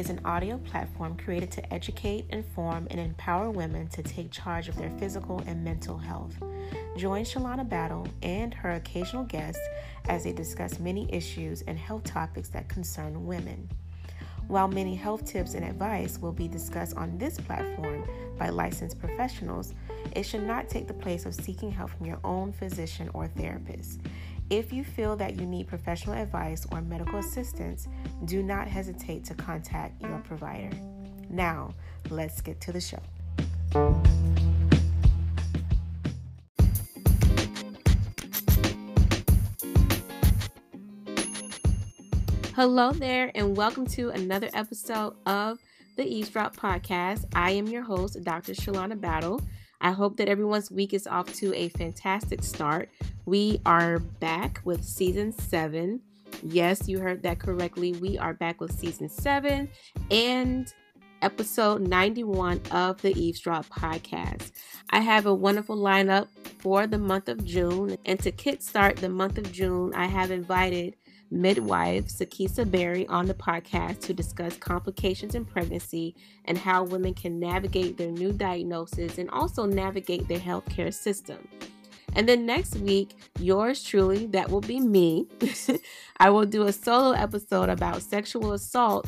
is an audio platform created to educate, inform, and empower women to take charge of their physical and mental health. Join Shalonna Battle and her occasional guests as they discuss many issues and health topics that concern women. While many health tips and advice will be discussed on this platform by licensed professionals, it should not take the place of seeking help from your own physician or therapist. If you feel that you need professional advice or medical assistance, do not hesitate to contact your provider. Now, let's get to the show. Hello there, and welcome to another episode of the Eavesdrop Podcast. I am your host, Dr. Shalonna Battle. I hope that everyone's week is off to a fantastic start. We are back with season seven. Yes, you heard that correctly. We are back with season seven and episode 91 of the Eavesdrop podcast. I have a wonderful lineup for the month of June. And to kickstart the month of June, I have invited midwife Sakesa Berry on the podcast to discuss complications in pregnancy and how women can navigate their new diagnosis and also navigate their healthcare system. And then next week, yours truly, that will be me. I will do a solo episode about sexual assault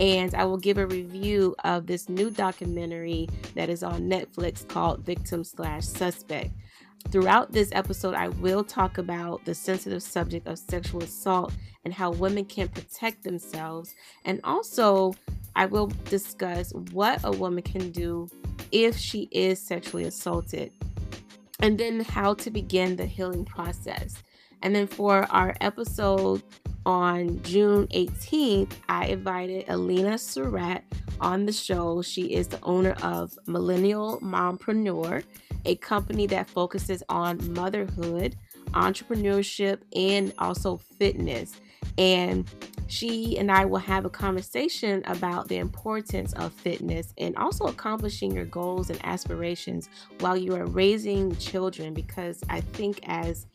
and I will give a review of this new documentary that is on Netflix called Victim Slash Suspect. Throughout this episode, I will talk about the sensitive subject of sexual assault and how women can protect themselves. And also, I will discuss what a woman can do if she is sexually assaulted, and then how to begin the healing process. And then for our episode on June 18th, I invited Alina Surratt on the show. She is the owner of Millennial Mompreneur a company that focuses on motherhood, entrepreneurship, and also fitness. And she and I will have a conversation about the importance of fitness and also accomplishing your goals and aspirations while you are raising children. Because I think as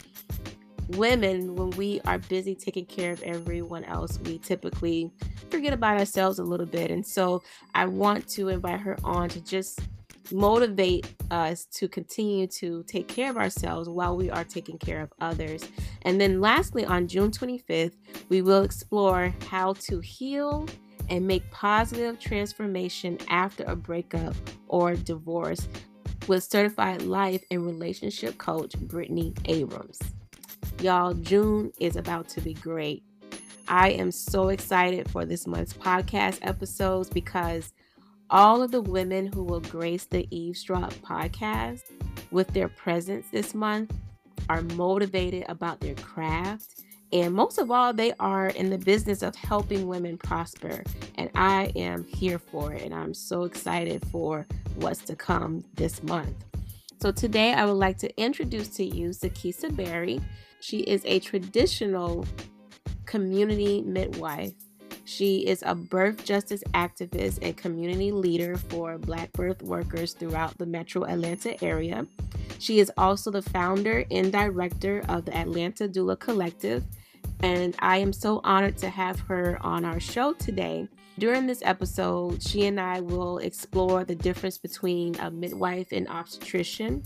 women, when we are busy taking care of everyone else, we typically forget about ourselves a little bit. And so I want to invite her on to just motivate us to continue to take care of ourselves while we are taking care of others. And then, lastly, on June 25th, we will explore how to heal and make positive transformation after a breakup or divorce with certified life and relationship coach Brittany Abrams. Y'all, June is about to be great. I am so excited for this month's podcast episodes because all of the women who will grace the Eavesdrop podcast with their presence this month are motivated about their craft. And most of all, they are in the business of helping women prosper. And I am here for it. And I'm so excited for what's to come this month. So today, I would like to introduce to you Sakesa Berry. She is a traditional community midwife she is a birth justice activist and community leader for Black birth workers throughout the metro Atlanta area. She is also the founder and director of the Atlanta Doula Collective, and I am so honored to have her on our show today. During this episode, she and I will explore the difference between a midwife and obstetrician.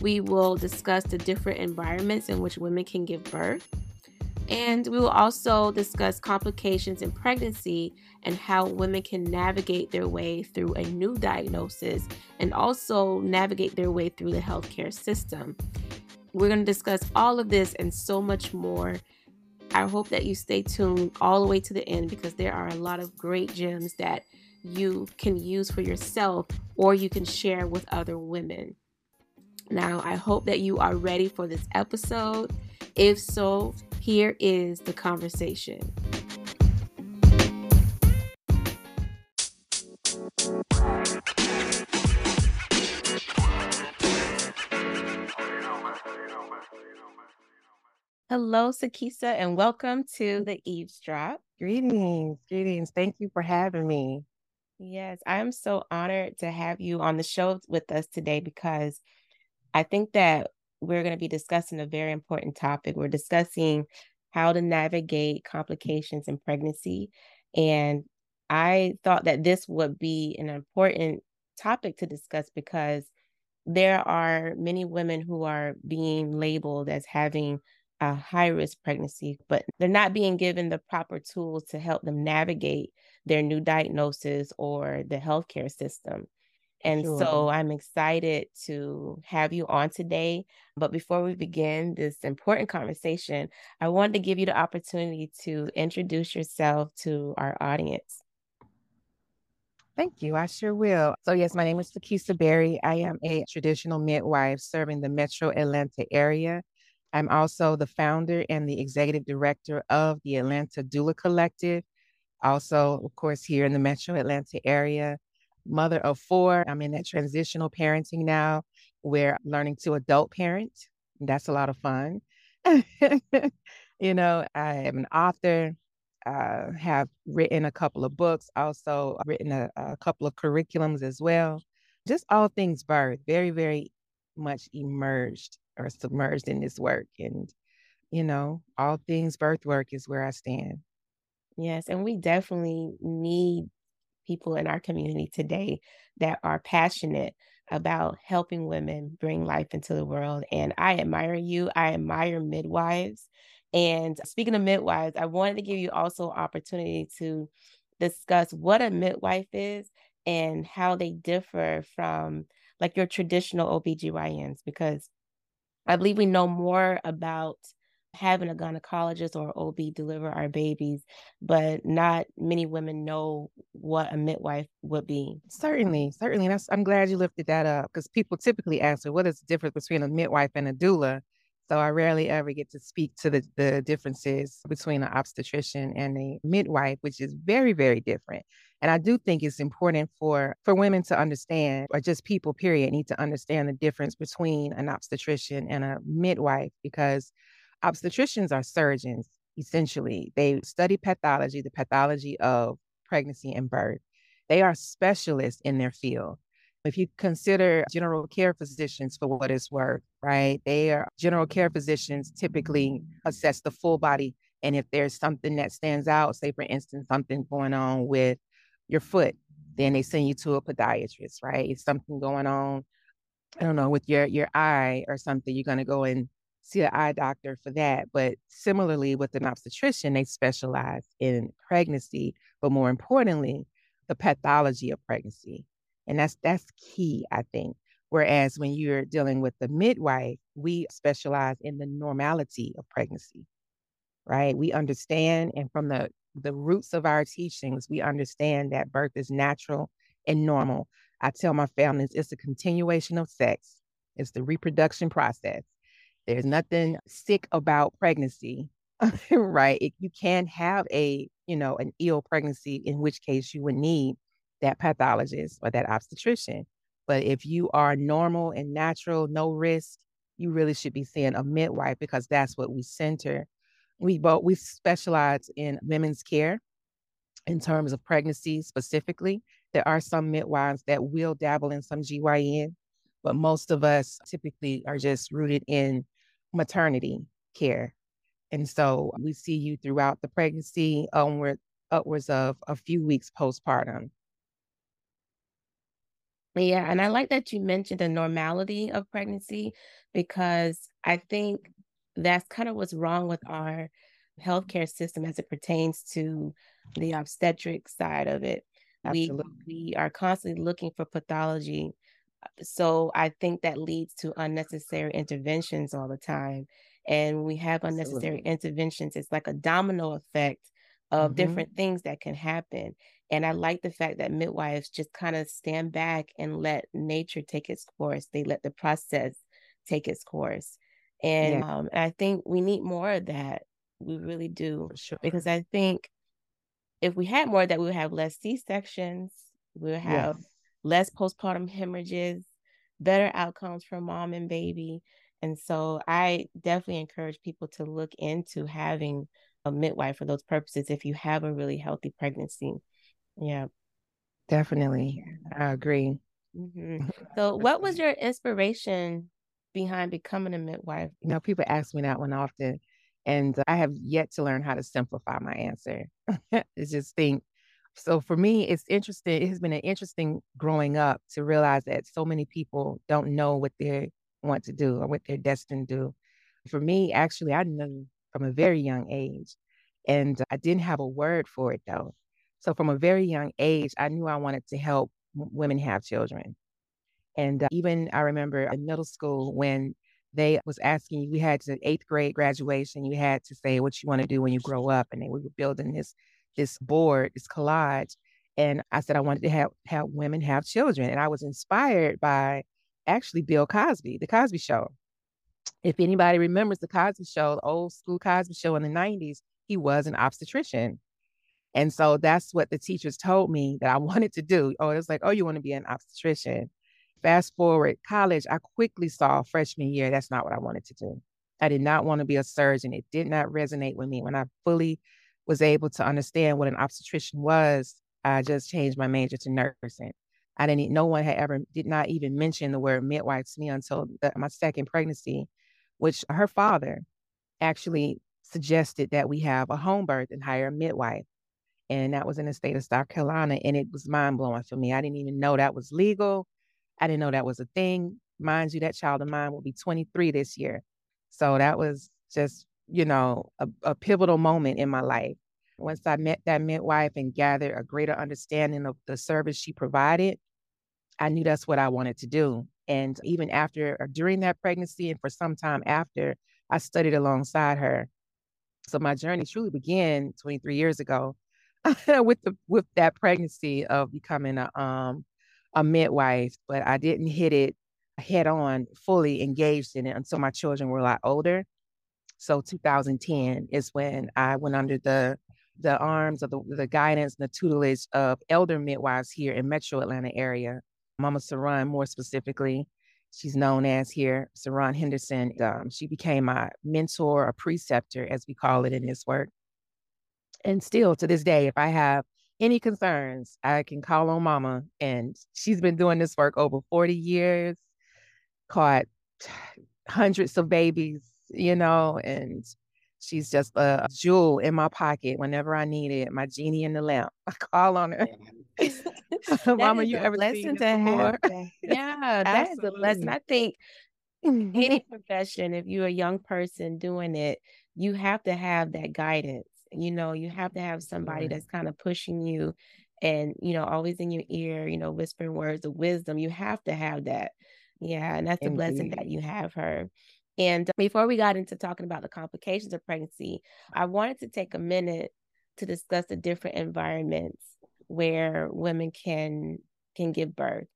We will discuss the different environments in which women can give birth. And we will also discuss complications in pregnancy and how women can navigate their way through a new diagnosis and also navigate their way through the healthcare system. We're going to discuss all of this and so much more. I hope that you stay tuned all the way to the end because there are a lot of great gems that you can use for yourself or you can share with other women. Now, I hope that you are ready for this episode. If so, here is the conversation. Hello, Sakesa, and welcome to the Eavesdrop. Greetings, greetings. Thank you for having me. Yes, I am so honored to have you on the show with us today because I think that we're going to be discussing a very important topic. We're discussing how to navigate complications in pregnancy. And I thought that this would be an important topic to discuss because there are many women who are being labeled as having a high risk pregnancy, but they're not being given the proper tools to help them navigate their new diagnosis or the healthcare system. And sure. so I'm excited to have you on today. But before we begin this important conversation, I wanted to give you the opportunity to introduce yourself to our audience. Thank you. I sure will. So, yes, my name is Sakesa Berry. I am a traditional midwife serving the metro Atlanta area. I'm also the founder and the executive director of the Atlanta Doula Collective. Also, of course, here in the metro Atlanta area, mother of four. I'm in that transitional parenting now where I'm learning to adult parent. That's a lot of fun. you know, I am an author, uh, have written a couple of books, also written a, a couple of curriculums as well. Just all things birth, very, very much emerged or submerged in this work. And, you know, all things birth work is where I stand. Yes. And we definitely need people in our community today that are passionate about helping women bring life into the world. And I admire you. I admire midwives. And speaking of midwives, I wanted to give you also opportunity to discuss what a midwife is and how they differ from like your traditional OBGYNs because I believe we know more about having a gynecologist or OB deliver our babies, but not many women know what a midwife would be. Certainly, certainly. That's, I'm glad you lifted that up because people typically ask, what is the difference between a midwife and a doula? So I rarely ever get to speak to the, the differences between an obstetrician and a midwife, which is very, very different. And I do think it's important for for women to understand, or just people, period, need to understand the difference between an obstetrician and a midwife because obstetricians are surgeons, essentially. They study pathology, the pathology of pregnancy and birth. They are specialists in their field. If you consider general care physicians for what it's worth, right? They are general care physicians typically assess the full body. And if there's something that stands out, say for instance, something going on with your foot, then they send you to a podiatrist, right? If something going on, I don't know, with your your eye or something, you're gonna go and see an eye doctor for that. But similarly with an obstetrician, they specialize in pregnancy, but more importantly, the pathology of pregnancy. And that's that's key, I think. Whereas when you're dealing with the midwife, we specialize in the normality of pregnancy, right? We understand, and from the, the roots of our teachings, we understand that birth is natural and normal. I tell my families it's a continuation of sex, it's the reproduction process. There's nothing sick about pregnancy, right? It, you can have a, you know, an ill pregnancy, in which case you would need that pathologist or that obstetrician. But if you are normal and natural, no risk, you really should be seeing a midwife because that's what we center. We both we specialize in women's care in terms of pregnancy specifically. There are some midwives that will dabble in some GYN, but most of us typically are just rooted in maternity care. And so we see you throughout the pregnancy onward upwards of a few weeks postpartum. Yeah, and I like that you mentioned the normality of pregnancy because I think that's kind of what's wrong with our healthcare system as it pertains to the obstetric side of it. Absolutely. We we are constantly looking for pathology. So I think that leads to unnecessary interventions all the time. And when we have unnecessary Absolutely. interventions, it's like a domino effect of mm-hmm. different things that can happen. And I like the fact that midwives just kind of stand back and let nature take its course. They let the process take its course. And yeah. um, I think we need more of that. We really do. Sure. Because I think if we had more of that, we would have less C sections, we would have yes. Less postpartum hemorrhages, better outcomes for mom and baby. And so I definitely encourage people to look into having a midwife for those purposes if you have a really healthy pregnancy. Yeah. Definitely. I agree. Mm-hmm. So, what was your inspiration behind becoming a midwife? You know, people ask me that one often, and I have yet to learn how to simplify my answer. I just think So for me, it's interesting. It has been an interesting growing up to realize that so many people don't know what they want to do or what they're destined to do. For me, actually, I knew from a very young age, and I didn't have a word for it though. So from a very young age, I knew I wanted to help women have children. And uh, even I remember in middle school when they was asking you, we had to eighth grade graduation, you had to say what you want to do when you grow up. And they we were building this this board, this collage. And I said I wanted to have have women have children. And I was inspired by actually Bill Cosby, the Cosby show. If anybody remembers the Cosby show, the old school Cosby show in the 90s, he was an obstetrician. And so that's what the teachers told me that I wanted to do. Oh, it was like, oh, you want to be an obstetrician. Fast forward college, I quickly saw freshman year, that's not what I wanted to do. I did not want to be a surgeon. It did not resonate with me. When I fully was able to understand what an obstetrician was, I just changed my major to nursing. I didn't, no one had ever, did not even mention the word midwife to me until the, my second pregnancy, which her father actually suggested that we have a home birth and hire a midwife. And that was in the state of South Carolina. And it was mind blowing for me. I didn't even know that was legal. I didn't know that was a thing. Mind you, that child of mine will be 23 this year. So that was just, you know, a, a pivotal moment in my life. Once I met that midwife and gathered a greater understanding of the service she provided, I knew that's what I wanted to do. And even after or during that pregnancy and for some time after, I studied alongside her. So my journey truly began 23 years ago with the with that pregnancy of becoming a um a midwife, but I didn't hit it head on, fully engaged in it until my children were a lot older. So 2010 is when I went under the the arms of the, the guidance and the tutelage of elder midwives here in Metro Atlanta area. Mama Saran, more specifically, she's known as here, Saran Henderson. Um, she became my mentor, a preceptor, as we call it in this work. And still to this day, if I have any concerns, I can call on mama. And she's been doing this work over 40 years, caught hundreds of babies, you know, and she's just a jewel in my pocket whenever I need it, my genie in the lamp. I call on her. mama, you ever lesson to have? Yeah, that is a lesson. I think any profession, if you're a young person doing it, you have to have that guidance you know you have to have somebody that's kind of pushing you and you know always in your ear you know whispering words of wisdom you have to have that yeah and that's a blessing that you have her and before we got into talking about the complications of pregnancy i wanted to take a minute to discuss the different environments where women can can give birth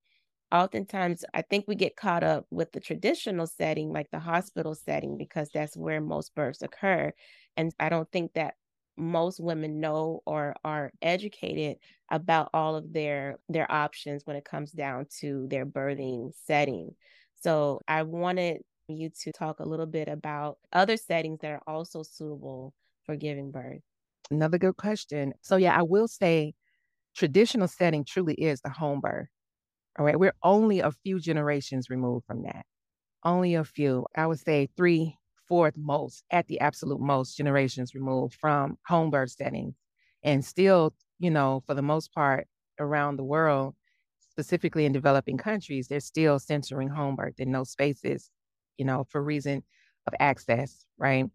oftentimes I think we get caught up with the traditional setting, like the hospital setting, because that's where most births occur. And I don't think that most women know or are educated about all of their their options when it comes down to their birthing setting. So I wanted you to talk a little bit about other settings that are also suitable for giving birth. Another good question. So yeah, I will say traditional setting truly is the home birth. All right, we're only a few generations removed from that. Only a few. I would say three, fourth most, at the absolute most, generations removed from home birth settings. And still, you know, for the most part around the world, specifically in developing countries, they're still censoring home birth in those spaces, you know, for reason of access, right?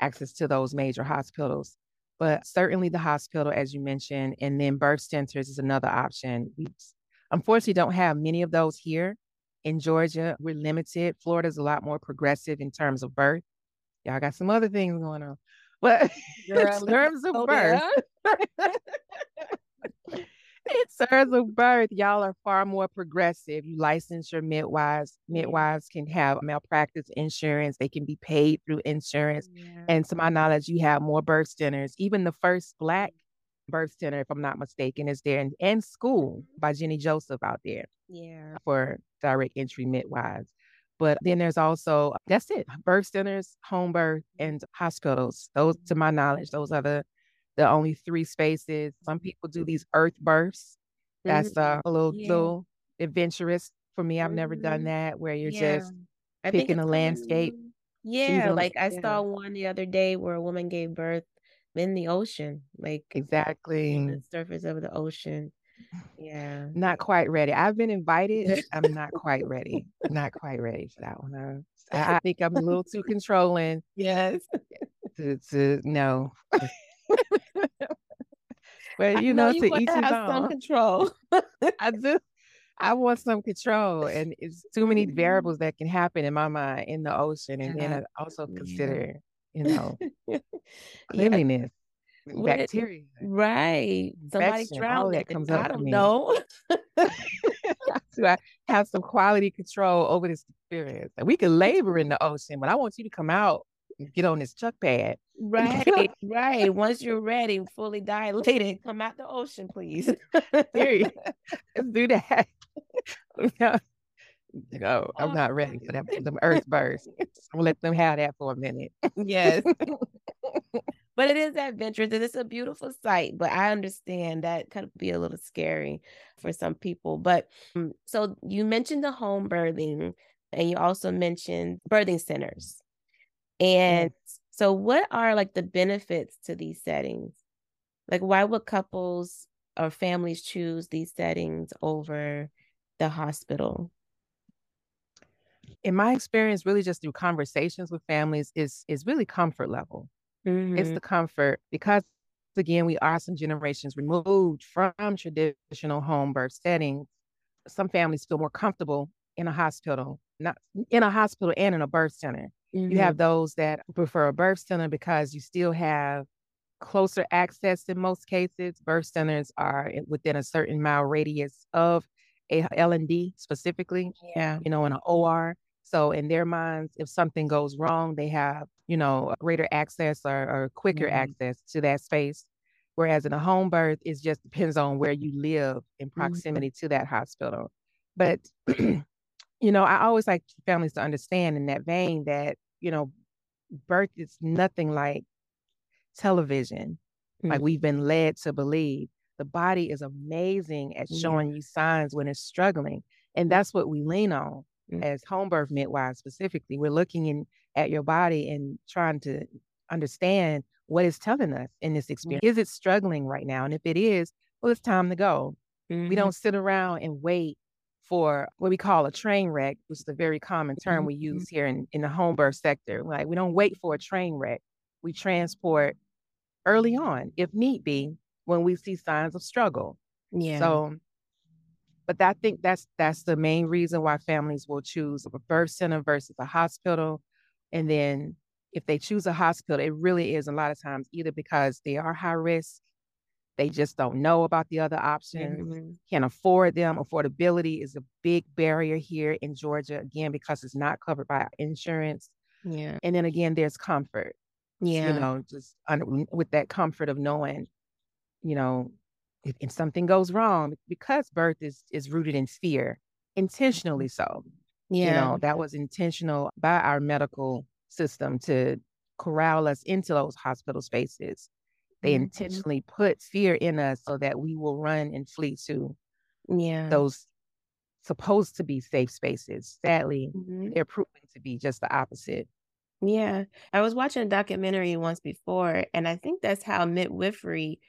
Access to those major hospitals. But certainly the hospital, as you mentioned, and then birth centers is another option. We unfortunately don't have many of those here in Georgia, we're limited. Florida's a lot more progressive in terms of birth. Y'all got some other things going on. But Girl, in terms of birth, in terms of birth, y'all are far more progressive. You license your midwives. Midwives can have malpractice insurance. They can be paid through insurance. Yeah. And to my knowledge, you have more birth centers. Even the first Black mm-hmm. birth center, if I'm not mistaken, is there and, and school mm-hmm. by Jenny Joseph out there. Yeah. For direct entry midwives. But then there's also that's it, birth centers, home birth, mm-hmm. and hospitals. Those to my knowledge, those are the the only three spaces. Some people do these earth births. That's mm-hmm. uh, a little yeah. little adventurous for me. I've mm-hmm. never done mm-hmm. that where you're yeah. just I picking a landscape. Yeah, like I saw one the other day where a woman gave birth in the ocean, like exactly the surface of the ocean. Yeah. Not quite ready. I've been invited. I'm not quite ready. Not quite ready for that one. I, I think I'm a little too controlling. Yes. To, to no. but you know, know, you to each his own. Some control. I do. I want some control, and it's too many mm-hmm. variables that can happen in my mind in the ocean, and then I also consider, you know, cleanliness bacteria. Right. Somebody drowned that comes up. I don't know. so I have some quality control over this experience. We can labor in the ocean, but I want you to come out get on this chuck pad. Right, right. Once you're ready, fully dilated, come out the ocean, please. Let's do that. no, I'm oh. not ready for that. The earth birth. I'm gonna let them have that for a minute. Yes but it is adventurous and it's a beautiful sight. But I understand that could be a little scary for some people. But um, so you mentioned the home birthing and you also mentioned birthing centers. And so, what are like the benefits to these settings? Like, why would couples or families choose these settings over the hospital? in my experience really just through conversations with families is is really comfort level Mm-hmm. It's the comfort because again, we are some generations removed from traditional home birth settings. Some families feel more comfortable in a hospital, not in a hospital and in a birth center. Mm-hmm. You have those that prefer a birth center because you still have closer access in most cases. Birth centers are within a certain mile radius of a L&D specifically, yeah. you know, in an OR. So in their minds, if something goes wrong, they have, you know, greater access or, or quicker mm-hmm. access to that space. Whereas in a home birth, it just depends on where you live in mm-hmm. proximity mm-hmm. to that hospital. But, you know, I always like families to understand in that vein that, you know, birth is nothing like television, mm-hmm. like we've been led to believe. The body is amazing at showing you signs when it's struggling. And that's what we lean on mm-hmm. as home birth midwives specifically, we're looking in at your body and trying to understand what it's telling us in this experience. Is it struggling right now? And if it is, well, it's time to go. Mm-hmm. We don't sit around and wait for what we call a train wreck, which is a very common term mm-hmm. we use here in, in the home birth sector. Like we don't wait for a train wreck. We transport early on, if need be, when we see signs of struggle. Yeah. So but I think that's that's the main reason why families will choose a birth center versus a hospital. And then if they choose a hospital, it really is a lot of times either because they are high risk, they just don't know about the other options, mm-hmm. can't afford them. Affordability is a big barrier here in Georgia, again, because it's not covered by insurance. Yeah. And then again, there's comfort. Yeah. You know, just un- with that comfort of knowing, you know, if, if something goes wrong, because birth is is rooted in fear, intentionally so. Yeah. You know, that was intentional by our medical system to corral us into those hospital spaces. They mm-hmm. intentionally put fear in us so that we will run and flee to yeah. those supposed to be safe spaces. Sadly, mm-hmm. they're proving to be just the opposite. Yeah. I was watching a documentary once before, and I think that's how midwifery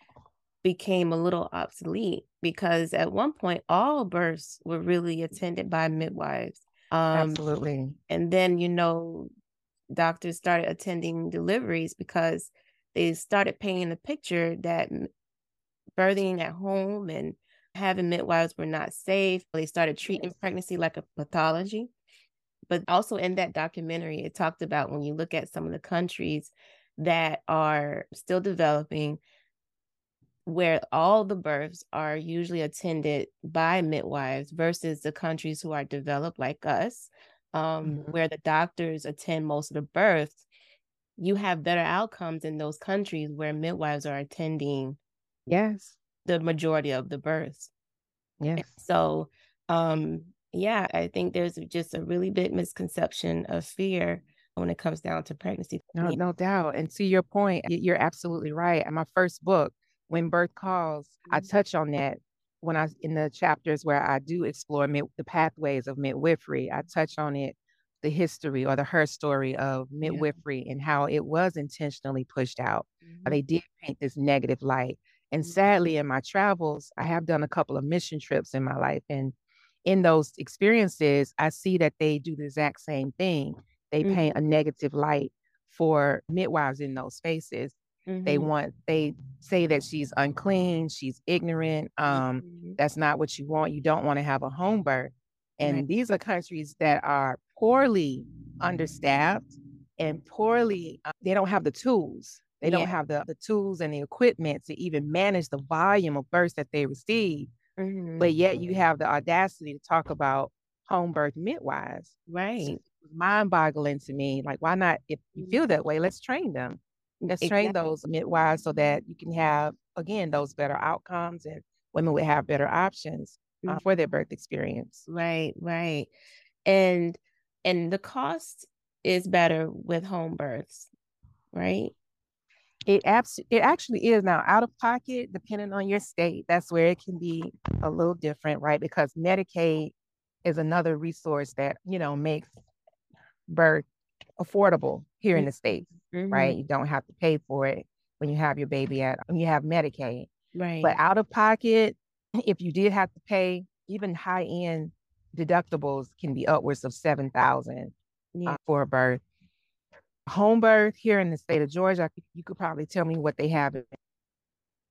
became a little obsolete because at one point all births were really attended by midwives. Um, Absolutely. And then, you know, doctors started attending deliveries because they started painting a picture that birthing at home and having midwives were not safe. They started treating pregnancy like a pathology. But also in that documentary, it talked about when you look at some of the countries that are still developing, where all the births are usually attended by midwives versus the countries who are developed like us, um, mm-hmm. where the doctors attend most of the births, you have better outcomes in those countries where midwives are attending. Yes. The majority of the births. Yes. So, um, yeah, I think there's just a really big misconception of fear when it comes down to pregnancy. No, no doubt. And to your point, you're absolutely right. In my first book, when birth calls, I mm-hmm. touch on that when I in the chapters where I do explore mid, the pathways of midwifery. I touch on it the history or the her story of midwifery yeah. and how it was intentionally pushed out. Mm-hmm. They did paint this negative light. And mm-hmm. sadly, in my travels, I have done a couple of mission trips in my life. And in those experiences, I see that they do the exact same thing. They mm-hmm. paint a negative light for midwives in those spaces. Mm-hmm. They want they say that she's unclean, she's ignorant. Um, mm-hmm. that's not what you want. You don't want to have a home birth. And right. these are countries that are poorly understaffed and poorly, uh, they don't have the tools. They yeah. don't have the, the tools and the equipment to even manage the volume of births that they receive. Mm-hmm. But yet you have the audacity to talk about home birth midwives. Right. So mind boggling to me. Like, why not, if you feel that way, let's train them. Let's exactly. train those midwives so that you can have, again, those better outcomes and women would have better options uh, for their birth experience. Right, right. And and the cost is better with home births, right? It abs- it actually is now out of pocket, depending on your state. That's where it can be a little different, right? Because Medicaid is another resource that you know makes birth affordable here in the states, mm-hmm. right? You don't have to pay for it when you have your baby at when you have Medicaid, right? But out of pocket, if you did have to pay, even high end deductibles can be upwards of seven thousand uh, yeah. uh, for a birth. Home birth here in the state of Georgia, you could probably tell me what they have.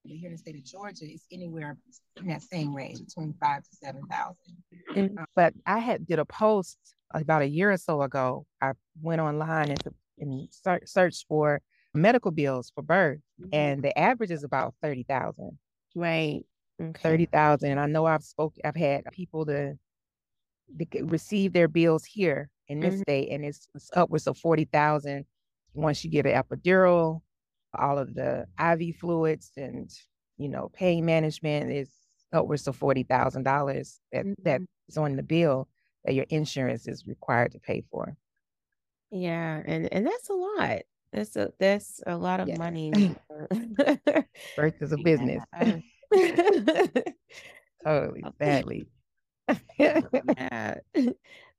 Here in the state of Georgia, it's anywhere in that same range, between five to seven thousand. Uh, but I had did a post about a year or so ago. I went online and, and searched for medical bills for birth, mm-hmm. and the average is about thirty thousand. Right. Okay. Thirty thousand. I know I've spoke. I've had people to, to receive their bills here in this mm-hmm. state, and it's, it's upwards of forty thousand once you get an epidural. All of the IV fluids and you know pain management is upwards of forty thousand dollars that mm-hmm. that's on the bill that your insurance is required to pay for. Yeah, and and that's a lot. That's a that's a lot of yeah. money. Birth is a business. totally, sadly. yeah.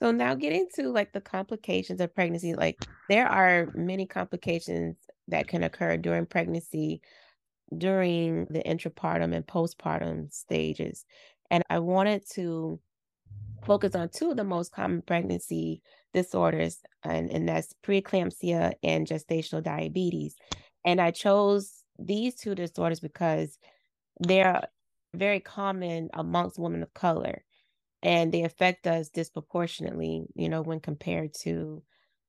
So now get into like the complications of pregnancy. Like there are many complications that can occur during pregnancy, during the intrapartum and postpartum stages. And I wanted to focus on two of the most common pregnancy disorders, and, and that's preeclampsia and gestational diabetes. And I chose these two disorders because they're very common amongst women of color and they affect us disproportionately, you know, when compared to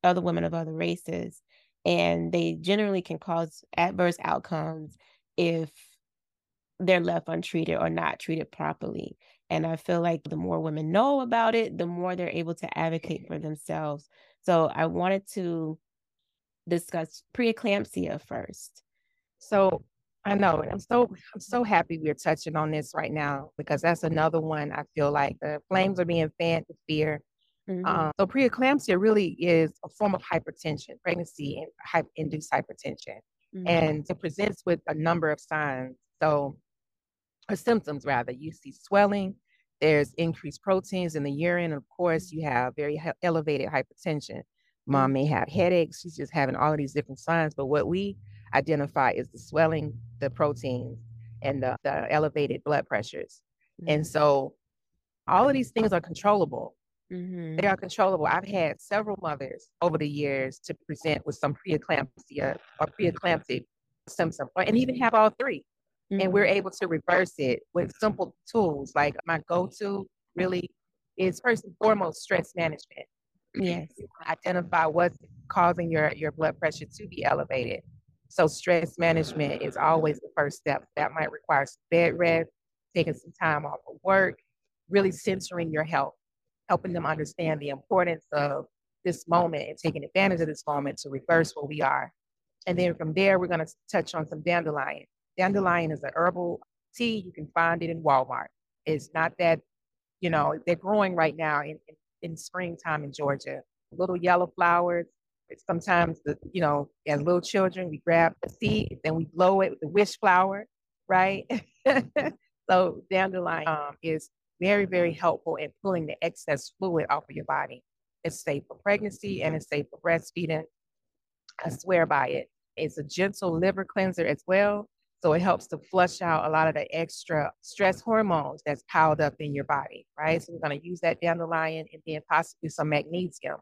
other women of other races. And they generally can cause adverse outcomes if they're left untreated or not treated properly. And I feel like the more women know about it, the more they're able to advocate for themselves. So I wanted to discuss preeclampsia first. So I know I'm so I'm so happy we're touching on this right now because that's another one I feel like the flames are being fanned with fear. Mm-hmm. Um, so preeclampsia really is a form of hypertension, pregnancy and induced hypertension, mm-hmm. and it presents with a number of signs. So or symptoms rather. You see swelling, there's increased proteins in the urine. And of course, you have very he- elevated hypertension. Mom may have headaches. She's just having all of these different signs. But what we identify is the swelling, the proteins, and the, the elevated blood pressures. Mm-hmm. And so all of these things are controllable. Mm-hmm. They are controllable. I've had several mothers over the years to present with some preeclampsia or preeclamptic symptoms, and even have all 3 mm-hmm. and we're able to reverse it with simple tools. Like my go-to really is first and foremost stress management. Yes. Identify what's causing your, your blood pressure to be elevated. So stress management is always the first step. That might require some bed rest, taking some time off of work, really centering your health, helping them understand the importance of this moment and taking advantage of this moment to reverse where we are. And then from there, we're going to touch on some dandelion. Dandelion is a herbal tea. You can find it in Walmart. It's not that, you know, they're growing right now in, in, in springtime in Georgia. Little yellow flowers. Sometimes, the, you know, as little children, we grab the seed, then we blow it with the wish flower, right? so dandelion um, is very, very helpful in pulling the excess fluid off of your body. It's safe for pregnancy and it's safe for breastfeeding. I swear by it. It's a gentle liver cleanser as well. So it helps to flush out a lot of the extra stress hormones that's piled up in your body, right? So we're going to use that dandelion and then possibly some magnesium.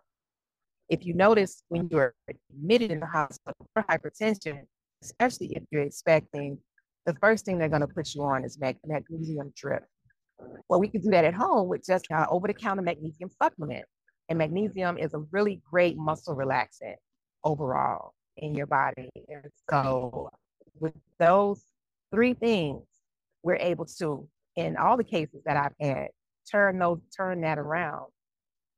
If you notice when you're admitted in the hospital for hypertension, especially if you're expecting, the first thing they're going to put you on is mag- magnesium drip. Well, we can do that at home with just an over the counter magnesium supplement. And magnesium is a really great muscle relaxant overall in your body. And so, with those three things, we're able to, in all the cases that I've had, turn those, turn that around.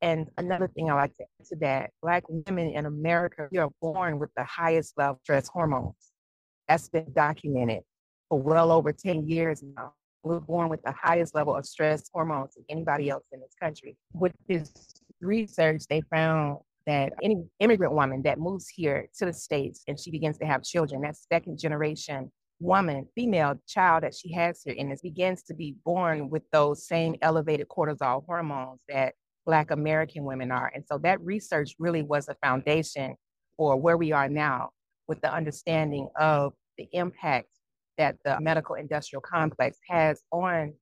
And another thing I like to add to that, Black women in America, we are born with the highest level of stress hormones. That's been documented for well over 10 years now. We're born with the highest level of stress hormones than anybody else in this country. With this research, they found that any immigrant woman that moves here to the States and she begins to have children, that second generation woman, female child that she has here, and it begins to be born with those same elevated cortisol hormones that Black American women are. And so that research really was a foundation for where we are now with the understanding of the impact that the medical industrial complex has on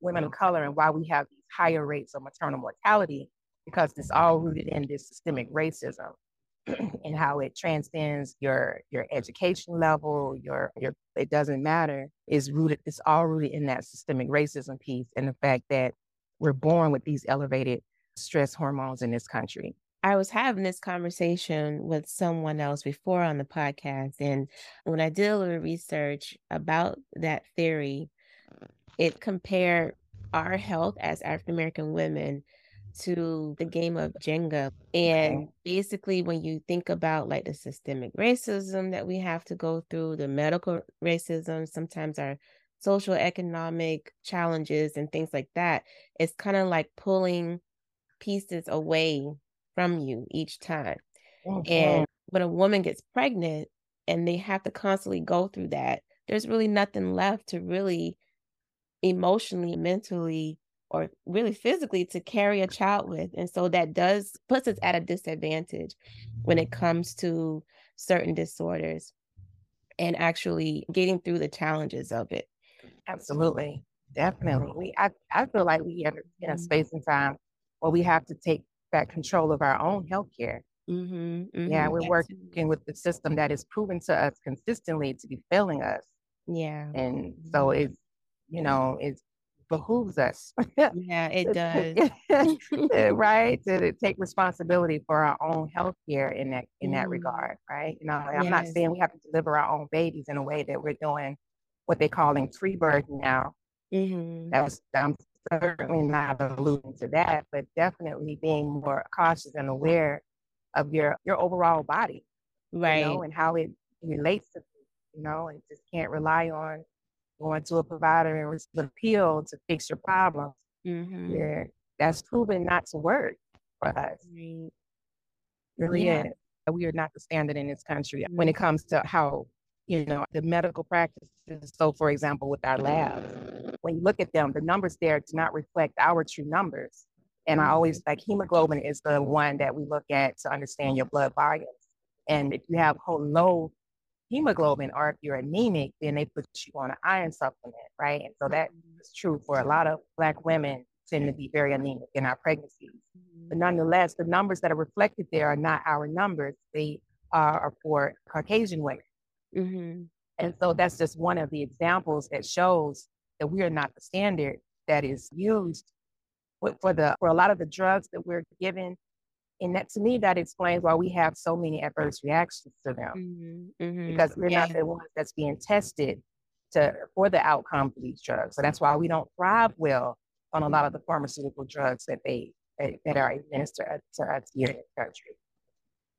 women of color and why we have these higher rates of maternal mortality because it's all rooted in this systemic racism and how it transcends your your education level your your it doesn't matter is rooted it's all rooted in that systemic racism piece and the fact that we're born with these elevated stress hormones in this country I was having this conversation with someone else before on the podcast. And when I did a little research about that theory, it compared our health as African American women to the game of Jenga. And basically, when you think about like the systemic racism that we have to go through, the medical racism, sometimes our social economic challenges and things like that, it's kind of like pulling pieces away from you each time. Mm-hmm. And when a woman gets pregnant and they have to constantly go through that, there's really nothing left to really emotionally, mentally, or really physically to carry a child with. And so that does puts us at a disadvantage when it comes to certain disorders and actually getting through the challenges of it. Absolutely. Definitely. We I, I feel like we are in a mm-hmm. space and time where we have to take back control of our own healthcare. Mm-hmm, mm-hmm, yeah, we're absolutely. working with the system that is proven to us consistently to be failing us. Yeah. And so it, you know, it behooves us. yeah, it does. right? To, take responsibility for our own health care in that in mm. that regard, right? You know, I'm yes. not saying we have to deliver our own babies in a way that we're doing what they're calling free birth now. Mm-hmm. That's I'm certainly not alluding to that, but definitely being more cautious and aware of your your overall body, right? You know, and how it relates to you know, and just can't rely on going to a provider and receive a pill to fix your problems. Mm-hmm. Yeah, that's proven not to work for us. Right. Really yeah. We are not the standard in this country mm-hmm. when it comes to how you know the medical practices. So, for example, with our labs, when you look at them, the numbers there do not reflect our true numbers. And I always like hemoglobin is the one that we look at to understand your blood volumes. And if you have low hemoglobin or if you're anemic, then they put you on an iron supplement, right? And so that is true for a lot of Black women tend to be very anemic in our pregnancies. But nonetheless, the numbers that are reflected there are not our numbers. They are for Caucasian women. Mm-hmm. And so that's just one of the examples that shows that we are not the standard that is used for the for a lot of the drugs that we're given. And that to me, that explains why we have so many adverse reactions to them. Mm-hmm, mm-hmm, because we're yeah. not the ones that's being tested to for the outcome for these drugs. So that's why we don't thrive well on a lot of the pharmaceutical drugs that they that, that are administered to us here in the country.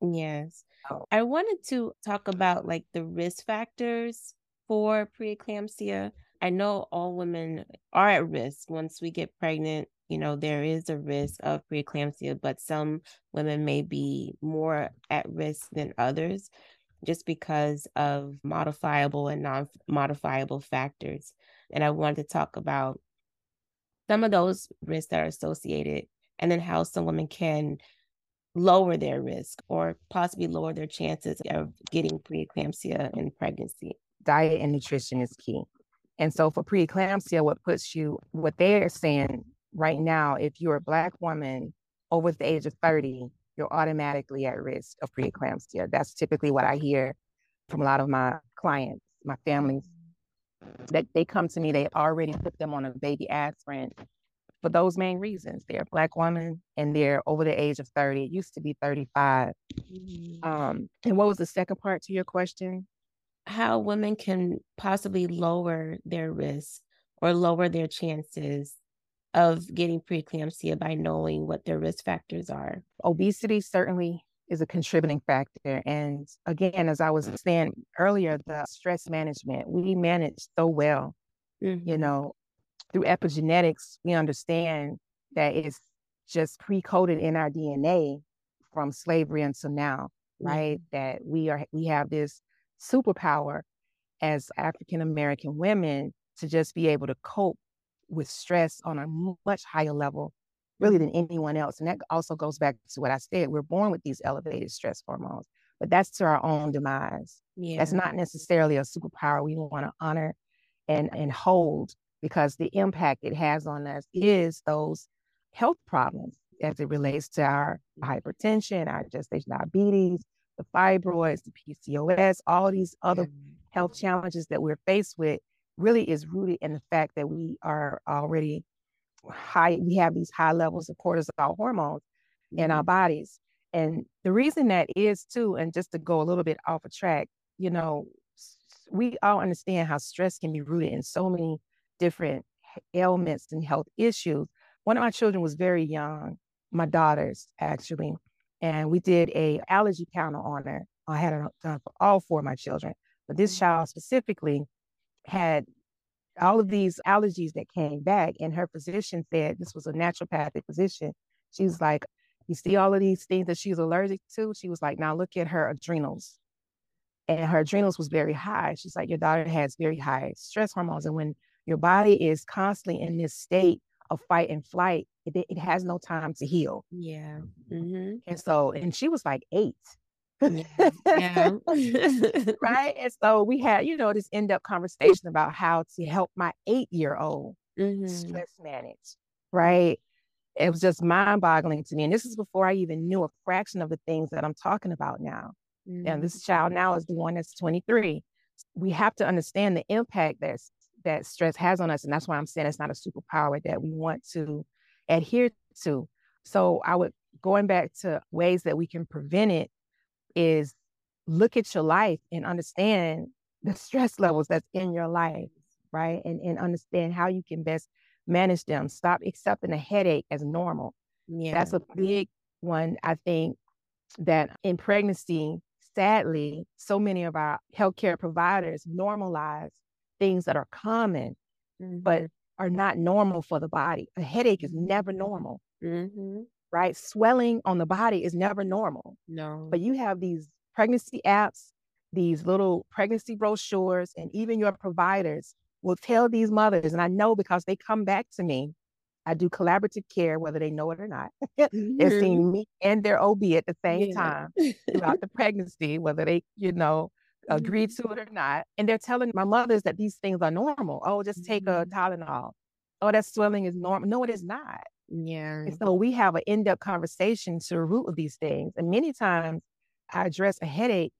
Yes. I wanted to talk about like the risk factors for preeclampsia. I know all women are at risk once we get pregnant. You know, there is a risk of preeclampsia, but some women may be more at risk than others just because of modifiable and non modifiable factors. And I wanted to talk about some of those risks that are associated and then how some women can lower their risk or possibly lower their chances of getting preeclampsia in pregnancy? Diet and nutrition is key. And so for preeclampsia, what puts you, what they're saying right now, if you're a Black woman over the age of 30, you're automatically at risk of preeclampsia. That's typically what I hear from a lot of my clients, my families, that they come to me, they already put them on a baby aspirin for those main reasons. They're a Black woman and they're over the age of 30. It used to be 35. Mm-hmm. Um, and what was the second part to your question? How women can possibly lower their risk or lower their chances of getting preeclampsia by knowing what their risk factors are. Obesity certainly is a contributing factor. And again, as I was saying earlier, the stress management, we manage so well. Mm-hmm. You know, through epigenetics, we understand that it's just pre-coded in our DNA from slavery until now, right? Mm-hmm. That we are we have this superpower as African American women to just be able to cope with stress on a much higher level, really than anyone else. And that also goes back to what I said. We're born with these elevated stress hormones, but that's to our own demise. Yeah. That's not necessarily a superpower we want to honor and and hold because the impact it has on us is those health problems as it relates to our hypertension, our gestation diabetes, the fibroids, the PCOS, all these other health challenges that we're faced with really is rooted in the fact that we are already high, we have these high levels of cortisol hormones in our mm-hmm. bodies. And the reason that is too, and just to go a little bit off a track, you know, we all understand how stress can be rooted in so many different ailments and health issues. One of my children was very young, my daughters actually, and we did a allergy panel on her. I had it done for all four of my children, but this mm-hmm. child specifically had all of these allergies that came back, and her physician said this was a naturopathic physician. She was like, "You see all of these things that she's allergic to." She was like, "Now look at her adrenals." And her adrenals was very high. She's like, Your daughter has very high stress hormones. And when your body is constantly in this state of fight and flight, it, it has no time to heal. Yeah. Mm-hmm. And so, and she was like eight. yeah. right. And so we had, you know, this end up conversation about how to help my eight year old mm-hmm. stress manage. Right. It was just mind boggling to me. And this is before I even knew a fraction of the things that I'm talking about now. Mm-hmm. And this child now is the one that's 23. We have to understand the impact that that stress has on us. And that's why I'm saying it's not a superpower that we want to adhere to. So I would going back to ways that we can prevent it is look at your life and understand the stress levels that's in your life, right? And, and understand how you can best manage them. Stop accepting a headache as normal. Yeah. That's a big one, I think, that in pregnancy, sadly, so many of our healthcare providers normalize things that are common, mm-hmm. but are not normal for the body. A headache is never normal. Mm-hmm right? Swelling on the body is never normal. No. But you have these pregnancy apps, these little pregnancy brochures, and even your providers will tell these mothers, and I know because they come back to me. I do collaborative care, whether they know it or not. Mm-hmm. They're seeing me and their OB at the same yeah. time throughout the pregnancy, whether they, you know, agree mm-hmm. to it or not. And they're telling my mothers that these things are normal. Oh, just take a mm-hmm. Tylenol. Oh, that swelling is normal. No, it is not. Yeah. And so we have an in-depth conversation to the root of these things. And many times I address a headache.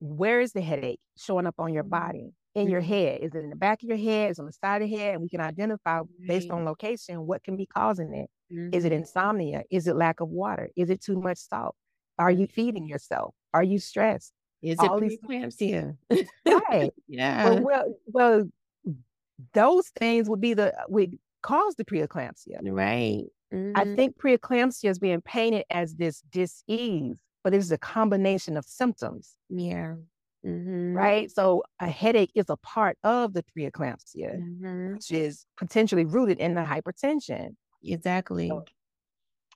Where is the headache showing up on your mm-hmm. body? In your head? Is it in the back of your head? Is it on the side of the head? And we can identify based on location what can be causing it. Mm-hmm. Is it insomnia? Is it lack of water? Is it too much salt? Are you feeding yourself? Are you stressed? Is it preeclampsia? right. yeah. Well, well, well, those things would be the would cause the preeclampsia. Right. Mm-hmm. I think preeclampsia is being painted as this dis-ease, but it's a combination of symptoms. Yeah. Mm-hmm. Right. So a headache is a part of the preeclampsia, mm-hmm. which is potentially rooted in the hypertension. Exactly. So,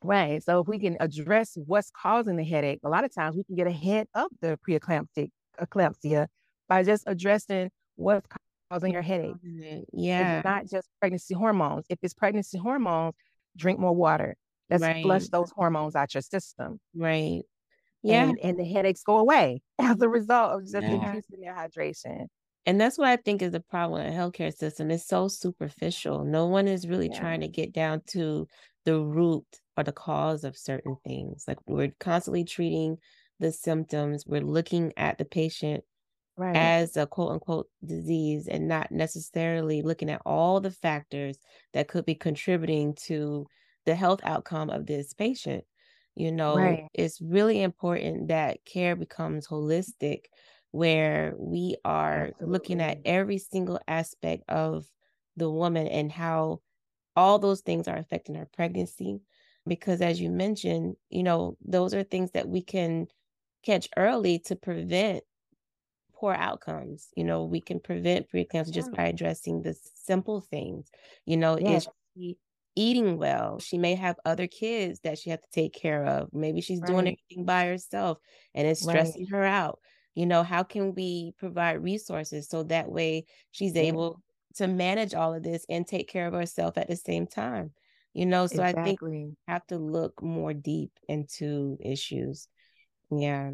right. So if we can address what's causing the headache, a lot of times we can get ahead of the preeclamptic eclampsia by just addressing what's causing your headache. Yeah. It's not just pregnancy hormones. If it's pregnancy hormones, drink more water. Let's right. flush those hormones out your system. Right. Yeah. And, and the headaches go away as a result of just yeah. increasing their hydration. And that's what I think is the problem in the healthcare system. It's so superficial. No one is really yeah. trying to get down to the root or the cause of certain things. Like we're constantly treating the symptoms, we're looking at the patient right. as a quote unquote disease and not necessarily looking at all the factors that could be contributing to the health outcome of this patient. You know, right. it's really important that care becomes holistic, where we are Absolutely. looking at every single aspect of the woman and how all those things are affecting her pregnancy. Because as you mentioned, you know, those are things that we can catch early to prevent poor outcomes. You know, we can prevent preeclampsia just by addressing the simple things. You know, yes. is she eating well? She may have other kids that she has to take care of. Maybe she's right. doing everything by herself and it's stressing right. her out. You know, how can we provide resources so that way she's yeah. able to manage all of this and take care of herself at the same time? You know, so exactly. I think we have to look more deep into issues. Yeah.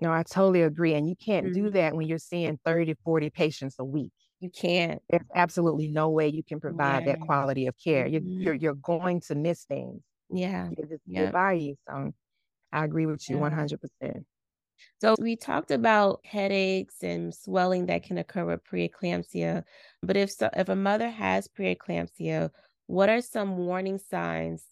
No, I totally agree. And you can't mm-hmm. do that when you're seeing 30 40 patients a week. You can't. There's absolutely no way you can provide yeah. that quality of care. You're, mm-hmm. you're, you're going to miss things. Yeah. You just yeah. So I agree with you yeah. 100%. So we talked about headaches and swelling that can occur with preeclampsia. But if so, if a mother has preeclampsia, what are some warning signs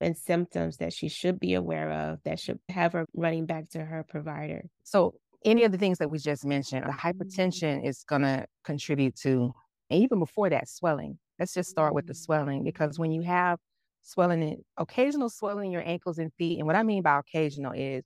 and symptoms that she should be aware of that should have her running back to her provider? So, any of the things that we just mentioned, the mm-hmm. hypertension is going to contribute to, and even before that, swelling. Let's just start with the mm-hmm. swelling because when you have swelling, in, occasional swelling in your ankles and feet, and what I mean by occasional is,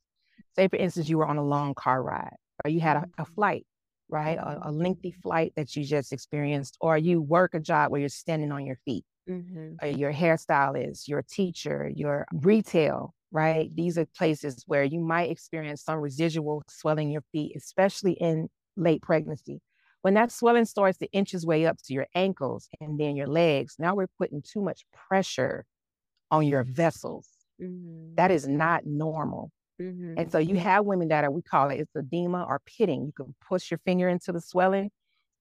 say for instance, you were on a long car ride or you had a, a mm-hmm. flight, right? A, a lengthy flight that you just experienced, or you work a job where you're standing on your feet mm-hmm. uh, your hairstylist, your teacher, your retail, right? These are places where you might experience some residual swelling your feet, especially in late pregnancy. When that swelling starts to inch its way up to your ankles and then your legs, now we're putting too much pressure on your vessels. Mm-hmm. That is not normal. Mm-hmm. And so you have women that are, we call it, it's edema or pitting. You can push your finger into the swelling,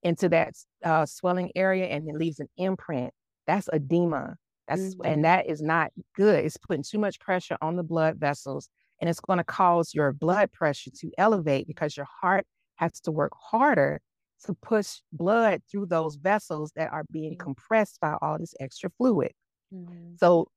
into that uh, swelling area, and it leaves an imprint that's edema. That's mm-hmm. and that is not good. It's putting too much pressure on the blood vessels and it's going to cause your blood pressure to elevate because your heart has to work harder to push blood through those vessels that are being mm-hmm. compressed by all this extra fluid. Mm-hmm. So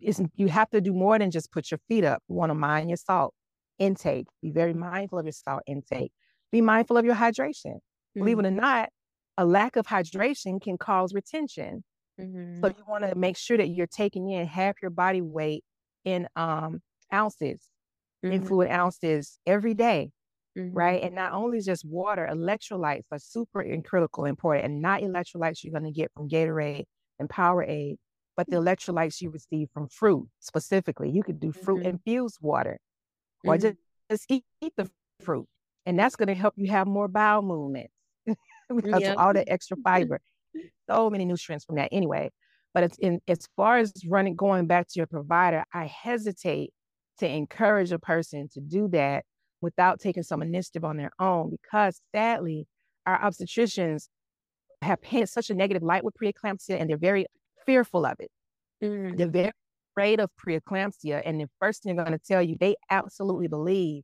you have to do more than just put your feet up. You want to mind your salt intake. Be very mindful of your salt intake. Be mindful of your hydration. Believe it mm-hmm. or not, a lack of hydration can cause retention. Mm-hmm. So you want to make sure that you're taking in half your body weight in um, ounces, mm-hmm. in fluid ounces every day, mm-hmm. right? And not only just water, electrolytes are super and critical important, and not electrolytes you're going to get from Gatorade and Powerade, but the mm-hmm. electrolytes you receive from fruit specifically. You could do fruit mm-hmm. infused water, or just, mm-hmm. just eat, eat the fruit, and that's going to help you have more bowel movements because yep. of all the extra fiber so many nutrients from that anyway. But it's in as far as running going back to your provider, I hesitate to encourage a person to do that without taking some initiative on their own because sadly, our obstetricians have painted such a negative light with preeclampsia and they're very fearful of it. Mm. They're very afraid of preeclampsia. And the first thing they're going to tell you, they absolutely believe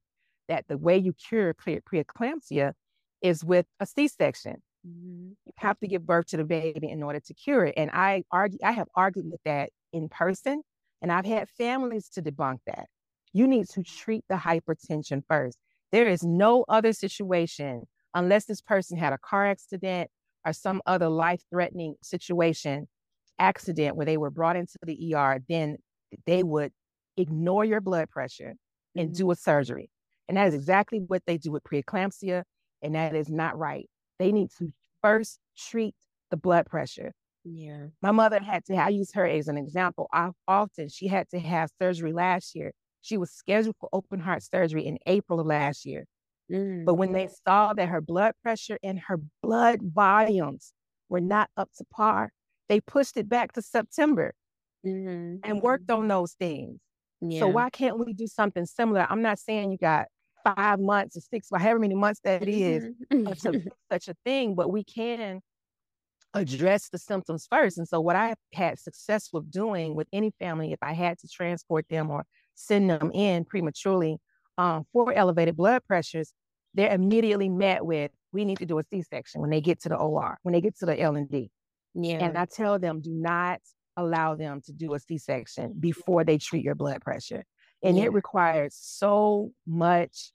that the way you cure pre- preeclampsia is with a C section. Mm-hmm. You have to give birth to the baby in order to cure it. And I argue, I have argued with that in person, and I've had families to debunk that. You need to treat the hypertension first. There is no other situation unless this person had a car accident or some other life threatening situation, accident where they were brought into the ER, then they would ignore your blood pressure and mm-hmm. do a surgery. And that is exactly what they do with preeclampsia. And that is not right they need to first treat the blood pressure. Yeah. My mother had to, I use her as an example. I, often she had to have surgery last year. She was scheduled for open heart surgery in April of last year. Mm. But when they saw that her blood pressure and her blood volumes were not up to par, they pushed it back to September. mm-hmm. and worked on those things. Yeah. So why can't we do something similar? I'm not saying you got five months or six, however many months that it is, mm-hmm. to such a thing, but we can address the symptoms first. And so what I had success with doing with any family, if I had to transport them or send them in prematurely um, for elevated blood pressures, they're immediately met with, we need to do a C-section when they get to the OR, when they get to the L&D. Yeah. And I tell them, do not allow them to do a C-section before they treat your blood pressure. And yeah. it requires so much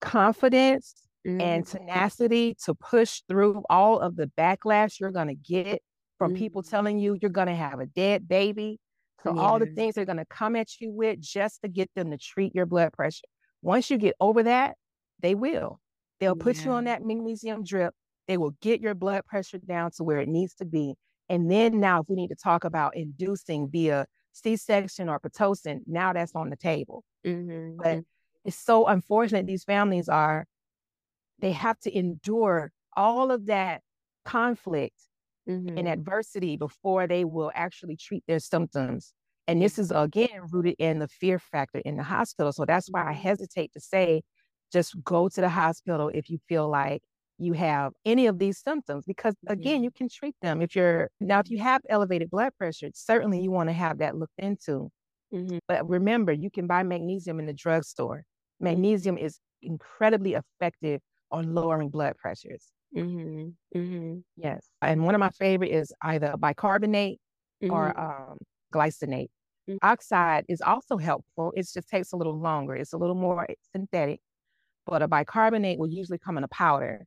confidence mm-hmm. and tenacity to push through all of the backlash you're going to get from mm-hmm. people telling you you're going to have a dead baby. So yeah. all the things they're going to come at you with just to get them to treat your blood pressure. Once you get over that, they will. They'll put yeah. you on that magnesium drip. They will get your blood pressure down to where it needs to be. And then now, if we need to talk about inducing via C-section or pitocin, now that's on the table. Mm-hmm. But mm-hmm. it's so unfortunate these families are they have to endure all of that conflict mm-hmm. and adversity before they will actually treat their symptoms. And this is again rooted in the fear factor in the hospital. So that's why I mm-hmm. hesitate to say just go to the hospital if you feel like you have any of these symptoms because again mm-hmm. you can treat them if you're now if you have elevated blood pressure certainly you want to have that looked into mm-hmm. but remember you can buy magnesium in the drugstore magnesium is incredibly effective on lowering blood pressures. Mm-hmm. Mm-hmm. Yes. And one of my favorite is either bicarbonate mm-hmm. or um, glycinate. Mm. Oxide is also helpful. It just takes a little longer. It's a little more synthetic, but a bicarbonate will usually come in a powder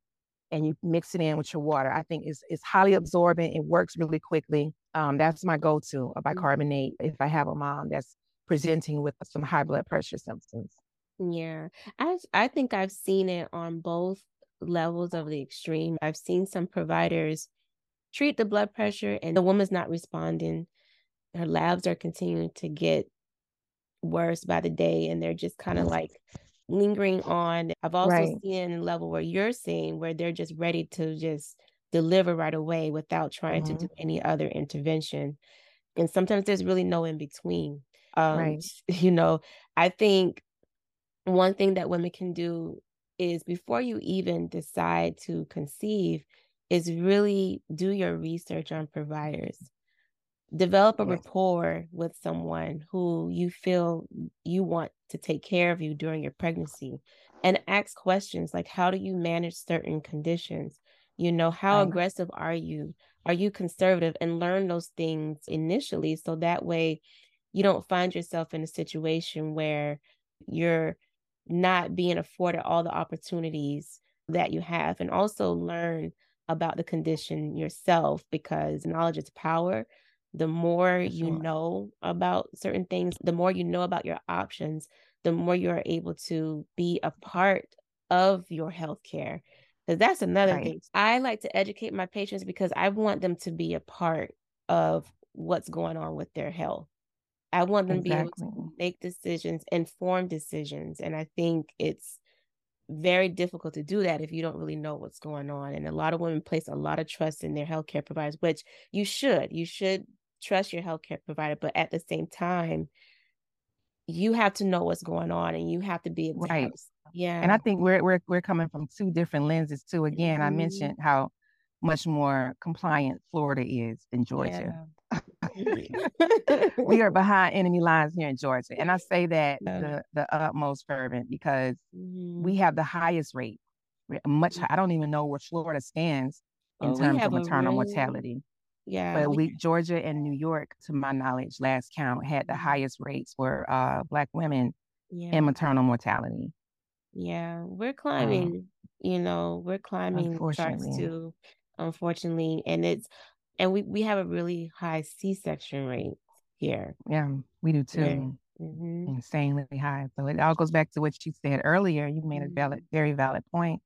and you mix it in with your water. I think it's, it's highly absorbent. It works really quickly. Um, that's my go-to, a mm. bicarbonate, if I have a mom that's presenting with some high blood pressure symptoms. Yeah. I I think I've seen it on both levels of the extreme. I've seen some providers treat the blood pressure and the woman's not responding. Her labs are continuing to get worse by the day and they're just kind of like lingering on. I've also right. seen a level where you're seeing where they're just ready to just deliver right away without trying mm-hmm. to do any other intervention. And sometimes there's really no in between. Um, right. you know, I think one thing that women can do is before you even decide to conceive is really do your research on providers develop a rapport with someone who you feel you want to take care of you during your pregnancy and ask questions like how do you manage certain conditions? You know how aggressive are you? Are you conservative? and learn those things initially so that way you don't find yourself in a situation where you're not being afforded all the opportunities that you have and also learn about the condition yourself because knowledge is power the more you know about certain things the more you know about your options the more you are able to be a part of your healthcare because that's another right. thing i like to educate my patients because i want them to be a part of what's going on with their health I want them exactly. to be able to make decisions, informed decisions. And I think it's very difficult to do that if you don't really know what's going on. And a lot of women place a lot of trust in their healthcare providers, which you should. You should trust your healthcare provider, but at the same time, you have to know what's going on and you have to be able right. yeah. And I think we're we're we're coming from two different lenses too. Again, mm-hmm. I mentioned how much more compliant Florida is than Georgia. Yeah. we are behind enemy lines here in Georgia. And I say that yeah. the, the utmost fervent because mm-hmm. we have the highest rate. Much I don't even know where Florida stands in oh, terms of maternal really, mortality. Yeah. But we Georgia and New York, to my knowledge, last count had the highest rates for uh black women yeah. in maternal mortality. Yeah, we're climbing, um, you know, we're climbing charts too unfortunately, and it's and we we have a really high C-section rate here. Yeah, we do too. Mm-hmm. Insanely high. So it all goes back to what you said earlier. You made a valid, mm-hmm. very valid point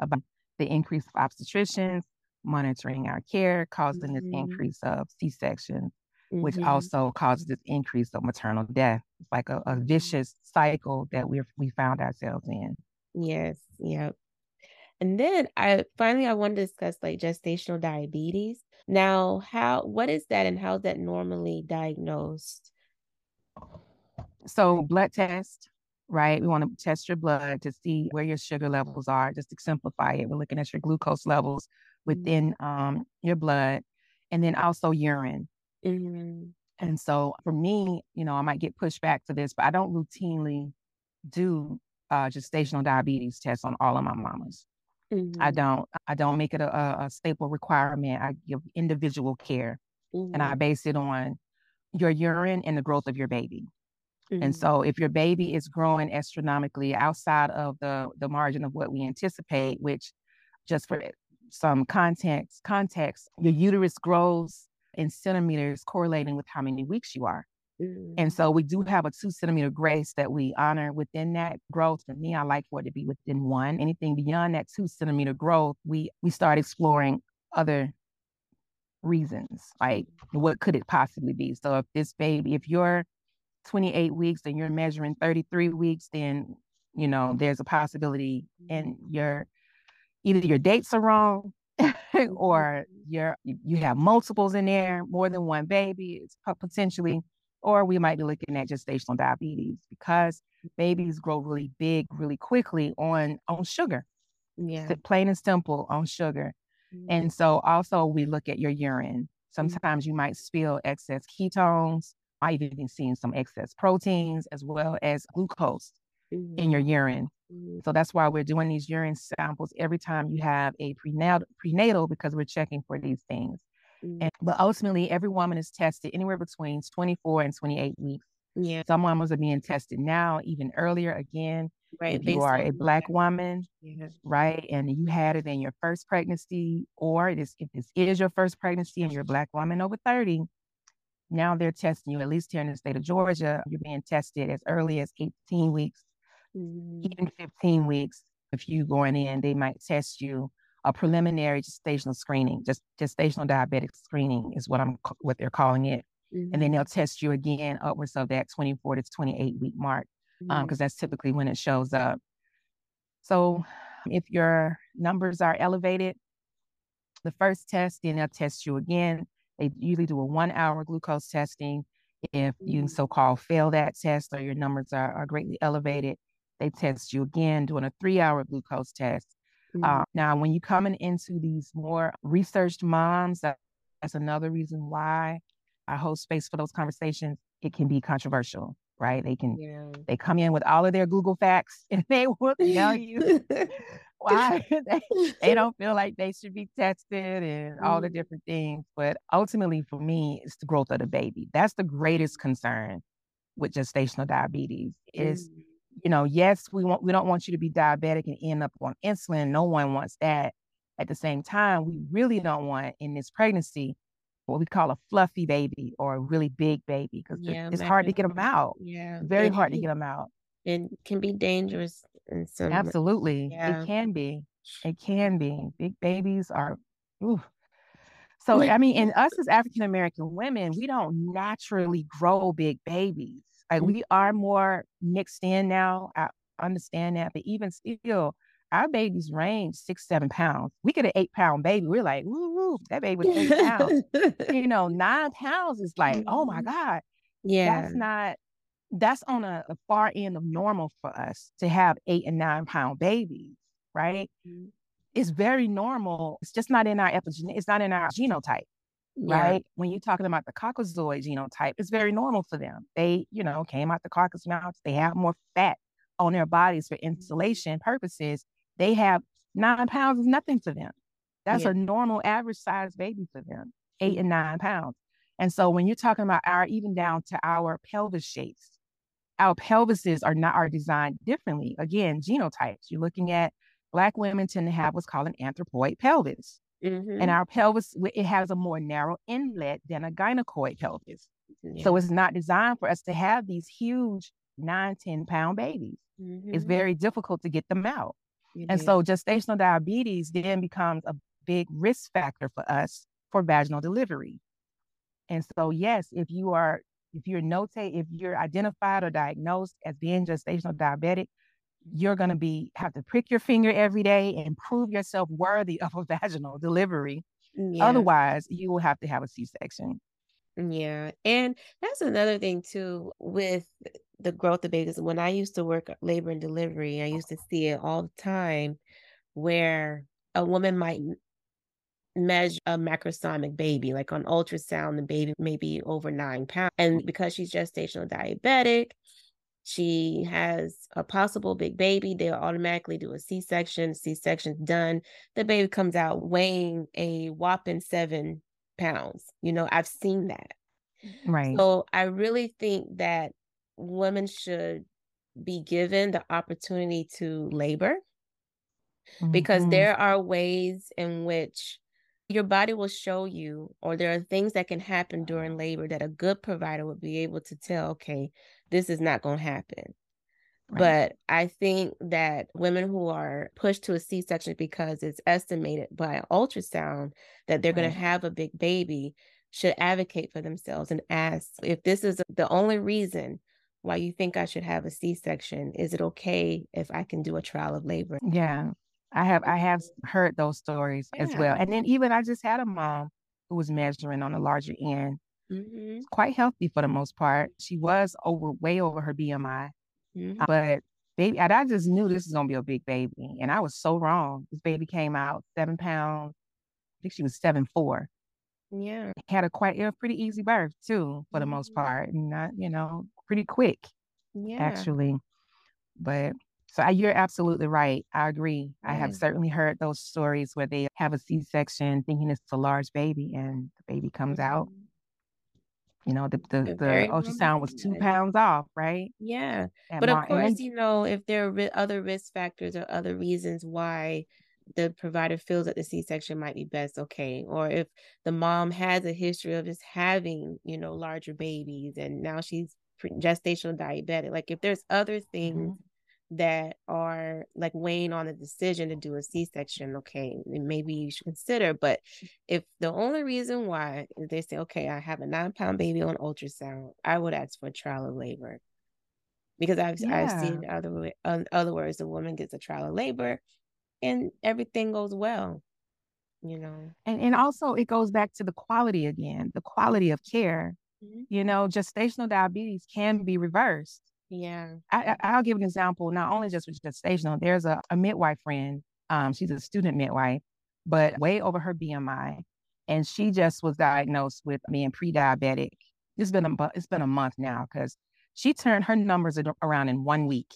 about the increase of obstetricians monitoring our care, causing mm-hmm. this increase of C-sections, mm-hmm. which also causes this increase of maternal death. It's like a, a mm-hmm. vicious cycle that we we found ourselves in. Yes. Yep. And then I finally I want to discuss like gestational diabetes. Now, how what is that and how is that normally diagnosed? So blood test, right? We want to test your blood to see where your sugar levels are. Just to simplify it, we're looking at your glucose levels mm-hmm. Within um, your blood, and then also urine. Mm-hmm. And so for me, you know, I might get pushed back for this, but I don't routinely do uh, gestational diabetes tests on all of my mamas. Mm-hmm. I don't. I don't make it a, a, staple requirement. I give individual care, mm-hmm. and I mm-hmm. base it on your urine and the growth of your baby. Mm-hmm. And so, if your baby is growing astronomically outside of the the margin of what we anticipate, which just for some context, context, your uterus grows in centimeters, correlating with how many weeks you are. Mm-hmm. And so we do have a two centimeter grace that we honor within that growth. For me, I like for it to be within one. Anything beyond that two centimeter growth, we we start exploring other reasons, like what could it possibly be? So if this baby, if you're 28 weeks and you're measuring 33 weeks, then you know there's a possibility and your either your dates are wrong or you're you have multiples in there, more than one baby, it's potentially or we might be looking at gestational diabetes because babies grow really big really quickly on on sugar yeah plain and simple on sugar mm-hmm. and so also we look at your urine mm-hmm. sometimes mm-hmm. you might spill excess ketones i've even seen some excess proteins as well as glucose mm-hmm. in your urine mm-hmm. So that's why we're doing these urine samples every time you have a prenatal prenatal because we're checking for these things Mm-hmm. And, but ultimately, every woman is tested anywhere between 24 and 28 weeks. Yeah. Some women are being tested now, even earlier again. Right. If you are a black woman, yeah. right, and you had it in your first pregnancy, or it is, if this is your first pregnancy and you're a black woman over 30, now they're testing you, at least here in the state of Georgia, you're being tested as early as 18 weeks, mm-hmm. even 15 weeks. If you going in, they might test you a preliminary gestational screening, just gestational diabetic screening is what I'm what they're calling it. Mm-hmm. And then mm-hmm. they'll test you again upwards of that 24 to 28 week mark, because um, mm-hmm. um, that's typically when it shows up. So if your numbers are elevated, the first test, then they'll test you again. They usually do a one hour glucose testing. If you mm-hmm. so called fail that test or your numbers are, are greatly elevated, they test you again, doing a three hour glucose test. Mm-hmm. Uh, now, when you're coming into these more researched moms, that, that's another reason why I hold space for those conversations. It can be controversial, right? They can yeah. they come in with all of their Google facts and they will tell you why they, they don't feel like they should be tested and mm-hmm. all the mm-hmm. different things. But ultimately, for me, it's the growth of the baby. That's the greatest concern with gestational diabetes. Is mm-hmm you know, yes, we want we don't want you to be diabetic and end up on insulin. No one wants that. At the same time, we really don't want in this pregnancy what we call a fluffy baby or a really big baby because yeah, it's hard to get them out. Yeah, very and hard to get them out. It can be dangerous. In some, Absolutely, yeah. it can be. It can be. Big babies are. Ooh. So I mean, in us as African American women, we don't naturally grow big babies. Like we are more mixed in now. I understand that, but even still, our babies range six, seven pounds. We get an eight pound baby. We're like, woo, woo, that baby was eight pounds. you know, nine pounds is like, oh my mm-hmm. God. Yeah. That's not, that's on a, a, far end of normal for us to have eight and nine pound babies, right? Mm-hmm. It's very normal. It's just not in our epigen, it's not in our genotype yeah. right? When you're talking about the Caucasoid genotype, it's very normal for them. They, you know, came out the Caucasus Mountains. They have more fat on their bodies for insulation purposes. They have nine pounds is nothing for them. That's yeah. a normal average size baby for them, 8 mm. and nine pounds. And so when you're talking about our, even down to our pelvis shapes, our pelvises are not are designed differently. Again, genotypes. You're looking at black women tend to have what's called an anthropoid pelvis. Mm-hmm. And our pelvis, it has a more narrow inlet than a gynecoid pelvis. Yeah. So it's not designed for us to have these huge nine, 10 pound babies. Mm-hmm. It's very difficult to get them out. and so gestational diabetes then becomes a big risk factor for us for vaginal delivery. And so, yes, if you are, if you're notate, if you're identified or diagnosed as being gestational diabetic, you're going to be have to prick your finger every day and prove yourself worthy of a vaginal delivery. Yeah. Otherwise, you will have to have a C-section. Yeah. And that's another thing too with the growth of babies. When I used to work labor and delivery, I used to see it all the time where a woman might measure a macrosomic baby, like on ultrasound, the baby may be over nine pounds. And because she's gestational diabetic, she has a possible big baby, they'll automatically do a C section. C section's done. The baby comes out weighing a whopping seven pounds. You know, I've seen that. Right. So I really think that women should be given the opportunity to labor mm-hmm. because there are ways in which your body will show you, or there are things that can happen during labor that a good provider would be able to tell, okay, this is not going to happen. Right. But I think that women who are pushed to a C section because it's estimated by ultrasound that they're right. going to have a big baby should advocate for themselves and ask if this is the only reason why you think I should have a C section. Is it okay if I can do a trial of labor? Yeah. I have I have heard those stories yeah. as well. And then even I just had a mom who was measuring on the larger end. Mm-hmm. Quite healthy for the most part. She was over way over her BMI. Mm-hmm. But baby, and I just knew this was gonna be a big baby. And I was so wrong. This baby came out seven pounds. I think she was seven four. Yeah. Had a quite a pretty easy birth too, for the mm-hmm. most part. And not, you know, pretty quick. Yeah. Actually. But so you're absolutely right. I agree. I have certainly heard those stories where they have a C-section thinking it's a large baby and the baby comes out. Mm-hmm. You know, the the, the ultrasound was two pounds off, right? Yeah. but of course, you know, if there are other risk factors or other reasons why the provider feels that the C-section might be best, okay. Or if the mom has a history of just having, you know, larger babies and now she's gestational diabetic, like if there's other things mm-hmm that are like weighing on the decision to do a c-section okay maybe you should consider but if the only reason why they say okay i have a nine pound baby on ultrasound i would ask for a trial of labor because i've, yeah. I've seen other other words the woman gets a trial of labor and everything goes well you know and and also it goes back to the quality again the quality of care mm-hmm. you know gestational diabetes can be reversed yeah. I, will give an example, not only just with gestational, there's a, a midwife friend. Um, she's a student midwife, but way over her BMI. And she just was diagnosed with being pre-diabetic. It's been a it's been a month now because she turned her numbers around in one week.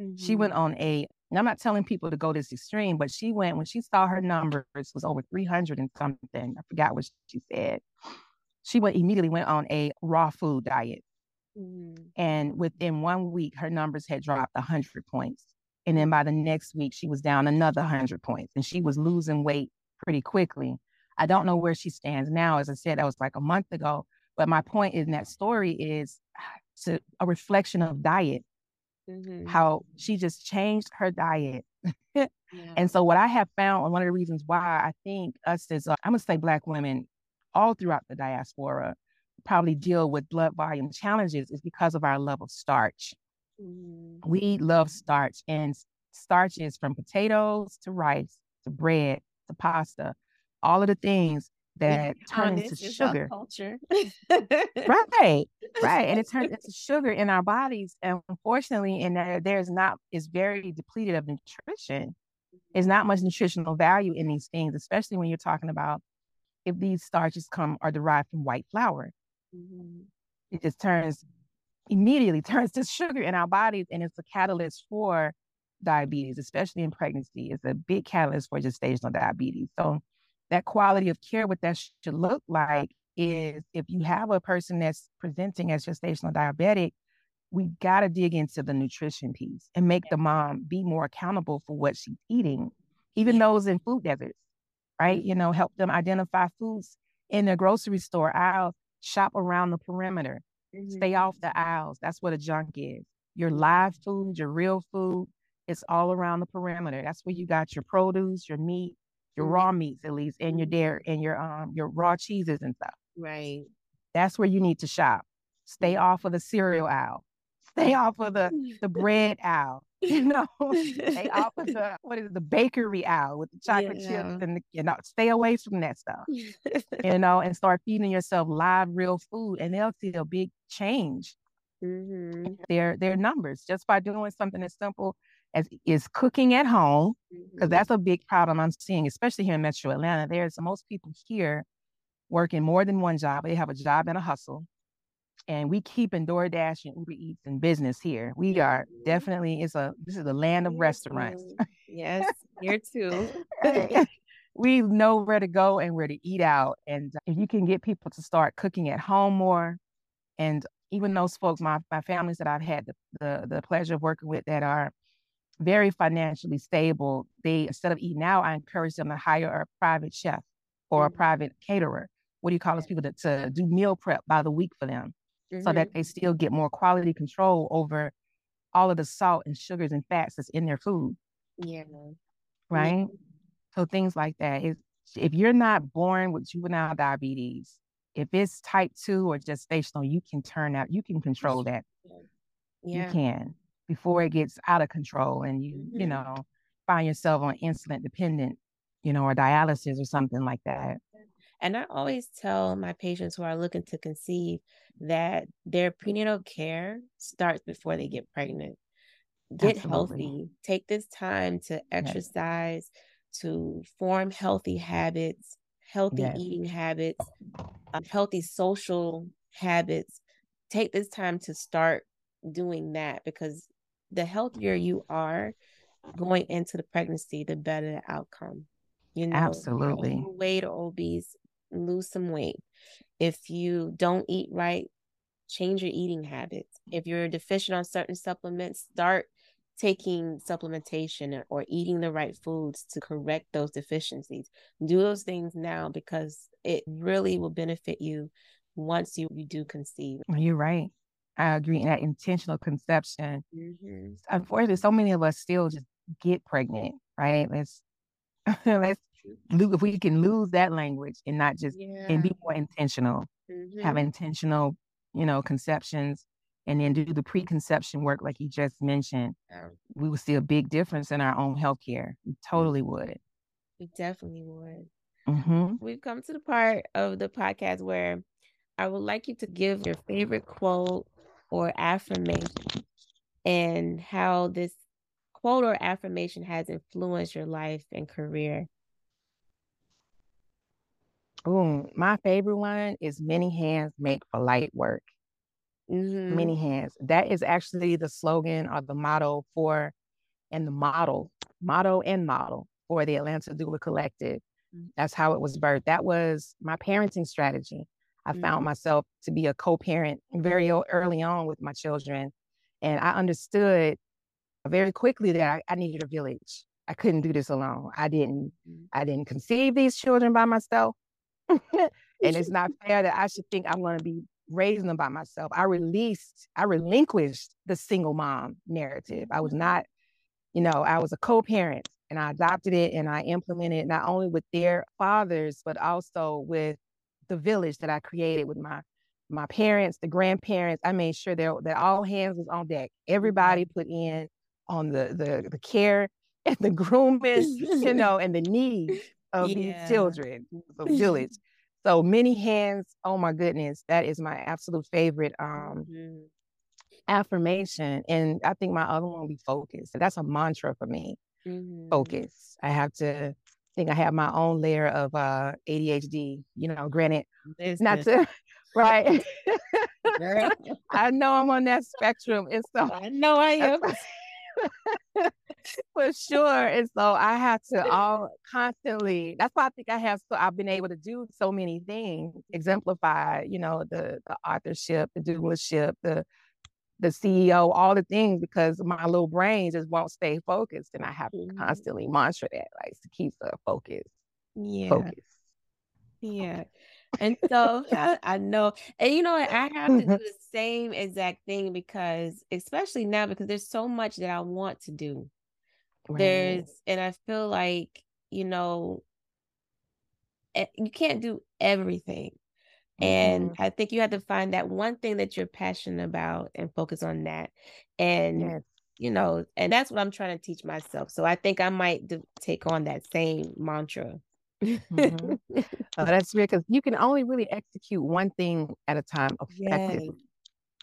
Mm-hmm. She went on a I'm not telling people to go this extreme, but she went when she saw her numbers was over 300 and something. I forgot what she said. She went immediately went on a raw food diet. Mm-hmm. And within one week, her numbers had dropped 100 points. And then by the next week, she was down another 100 points and she was losing weight pretty quickly. I don't know where she stands now. As I said, that was like a month ago. But my point in that story is to a reflection of diet, mm-hmm. how she just changed her diet. yeah. And so, what I have found, and one of the reasons why I think us as, uh, I'm going to say Black women all throughout the diaspora, probably deal with blood volume challenges is because of our love of starch. Mm-hmm. We love starch, and starches from potatoes to rice to bread to pasta, all of the things that turn into sugar. Culture. right, right, and it turns into sugar in our bodies. And unfortunately, and there's not is very depleted of nutrition. There's not much nutritional value in these things, especially when you're talking about if these starches come are derived from white flour. Mm-hmm. It just turns immediately turns to sugar in our bodies, and it's a catalyst for diabetes, especially in pregnancy. It's a big catalyst for gestational diabetes. So that quality of care, what that should look like is if you have a person that's presenting as gestational diabetic, we got to dig into the nutrition piece and make the mom be more accountable for what she's eating, even those in food deserts, right? You know, help them identify foods in the grocery store aisle Shop around the perimeter. Mm-hmm. Stay off the aisles. That's what a junk is. Your live food, your real food, it's all around the perimeter. That's where you got your produce, your meat, your raw mm-hmm. meats at least, and your dairy and your um your raw cheeses and stuff. Right. That's where you need to shop. Stay off of the cereal aisle. Stay off of the the bread aisle. You know, they offer the what is it, the bakery aisle with the chocolate Yeah. chips and the, you know, stay away from that stuff. You know, and start feeding yourself live, real food, and they'll see a big change hmm their their numbers just by doing something as simple as is cooking at home because that's a big problem I'm seeing, especially here in Metro Atlanta. There's most people here working more than one job. They have a job and a hustle, and we keeping DoorDash and Uber Eats in business here. We are definitely it's a this is the land of restaurants. Yes, here too. we know where to go and where to eat out, and if you can get people to start cooking at home more, and even those folks, my my families that I've had the the, the pleasure of working with that are very financially stable, they instead of eating out, I encourage them to hire a private chef or a Mhm. private caterer. What do you call those people that to do meal prep by the week for them so that they still get more quality control over all of the salt and sugars and fats that's in their food, yeah. right? So things like that. if you're not born with juvenile diabetes, if it's type two or gestational, you can turn out, you can control that. Yeah. You can before it gets out of control and you, you Mhm. know, find yourself on insulin dependent, you know, or dialysis or something like that. And I always tell my patients who are looking to conceive that their prenatal care starts before they get pregnant. Get Absolutely. healthy. Take this time to exercise, to form healthy habits, healthy Yes. eating habits, uh, healthy social habits. Take this time to start doing that because the healthier you are going into the pregnancy, the better the outcome. You know, Absolutely. weight or obese, lose some weight. If you don't eat right, change your eating habits. If you're deficient on certain supplements, start taking supplementation or- or eating the right foods to correct those deficiencies. Do those things now because it really will benefit you once you, you do conceive. You're right. I agree. And that intentional conception, Mhm. unfortunately, so many of us still just get pregnant, right? Let's let's if we can lose that language and not just Yeah. and be more intentional, Mhm. have intentional, you know, conceptions, and then do the preconception work like you just mentioned. Yeah. We would see a big difference in our own healthcare. We totally would. We definitely would. hmm We've come to the part of the podcast where I would like you to give your favorite quote or affirmation and how this quote or affirmation has influenced your life and career. Ooh, my favorite one is many hands make for light work. Mhm. Many hands. That is actually the slogan or the motto for, and the model, motto and model for the Atlanta Doula Collective. Mm. That's how it was birthed. That was my parenting strategy. I Mm. found myself to be a co-parent very early on with my children, and I understood very quickly that I, I needed a village. I couldn't do this alone. I didn't. Mhm. I didn't conceive these children by myself, and it's not fair that I should think I'm going to be raising them by myself. I released, I relinquished the single mom narrative. I was not, you know, I was a co-parent and I adopted it and I implemented it not only with their fathers, but also with the village that I created with my my parents, the grandparents. I made sure that, that all hands was on deck. Everybody put in on the the the care and the grooming, you know, and the needs of Yeah. these children, the village. So many hands. Oh my goodness, that is my absolute favorite um Mhm. affirmation. And I think my other one will be focus. That's a mantra for me. Mhm. Focus. I have to I think I have my own layer of uh ADHD, you know, granted, not to right. I know I'm on that spectrum. And so I know I am. for sure. And so I have to all constantly, that's why I think I have so I've been able to do so many things, exemplify, you know, the the authorship, the doership, the the CEO, all the things because my little brain just won't stay focused. And I have to Mhm. constantly mantra that, like to keep the focus, Yeah. focus. Yeah. And so I, I know, and you know, I have to do the same exact thing because, especially now, because there's so much that I want to do. Right. There's, and I feel like, you know, eh, you can't do everything. And Mhm. I think you have to find that one thing that you're passionate about and focus on that. And Yes. you know, and that's what I'm trying to teach myself. So I think I might do, take on that same mantra. mm-hmm. oh, that's weird because you can only really execute one thing at a time effectively. Yes.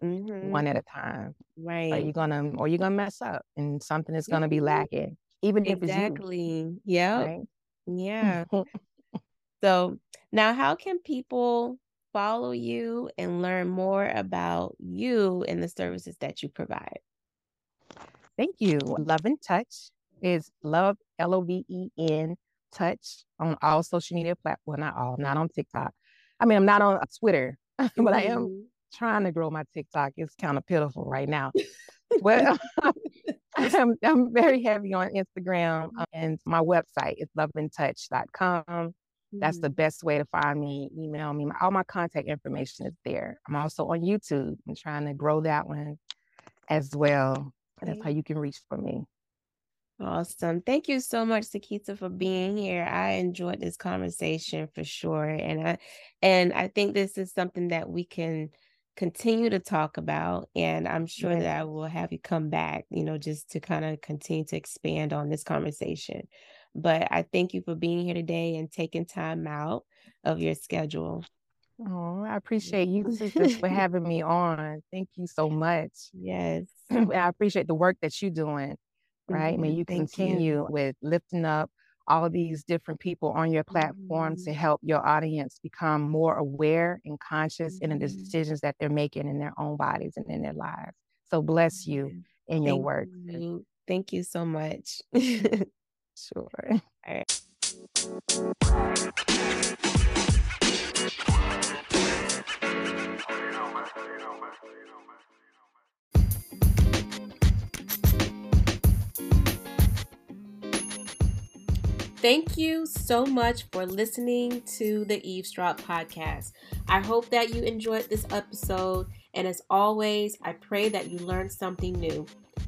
Mm-hmm. One at a time, right? Are you're gonna, or you're gonna mess up, and something is gonna be mm-hmm. lacking, even if exactly. Yeah, right? yeah. so now, how can people follow you and learn more about you and the services that you provide? Thank you. Love and Touch is love, L O V E N, touch on all social media platforms. Well, not all, not on TikTok. I mean, I'm not on Twitter, but. I am mm-hmm. Trying to grow my TikTok. It's kind of pitiful right now. well, I'm, I'm very heavy on Instagram uh, and my website is loventouch.com. That's the mm-hmm. best way to find me. Email me. All my contact information is there. I'm also on YouTube. I'm trying to grow that one as well. That's how you can reach for me. Awesome. Thank you so much, Sakesa, for being here. I enjoyed this conversation for sure. And I and I think this is something that we can continue to talk about. And I'm sure that I will have you come back, you know, just to kind of continue to expand on this conversation. But I thank you for being here today and taking time out of your schedule. Oh, I appreciate you sisters for having me on. Thank you so much. Yes. I appreciate the work that you're doing. Right. Mm-hmm. May you continue you. with lifting up all these different people on your platform mm-hmm. to help your audience become more aware and conscious mm-hmm. in the mm-hmm. decisions that they're making in their own bodies and in their lives. So bless you in your Thank work. You. Thank you so much. sure. All right. Thank you so much for listening to the Eavesdrop podcast. I hope that you enjoyed this episode. And as always, I pray that you learned something new.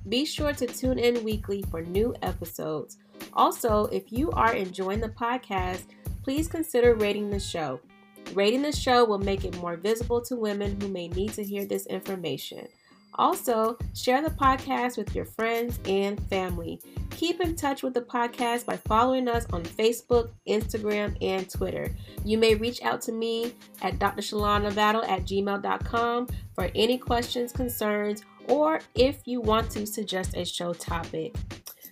Be sure to tune in weekly for new episodes. Also, if you are enjoying the podcast, please consider rating the show. Rating the show will make it more visible to women who may need to hear this information. Also, share the podcast with your friends and family. Keep in touch with the podcast by following us on Facebook, Instagram, and Twitter. You may reach out to me at drshalonnabattle at gmail.com for any questions, concerns, or if you want to suggest a show topic.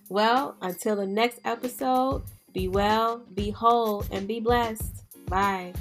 Well, until the next episode, be well, be whole, and be blessed. Bye.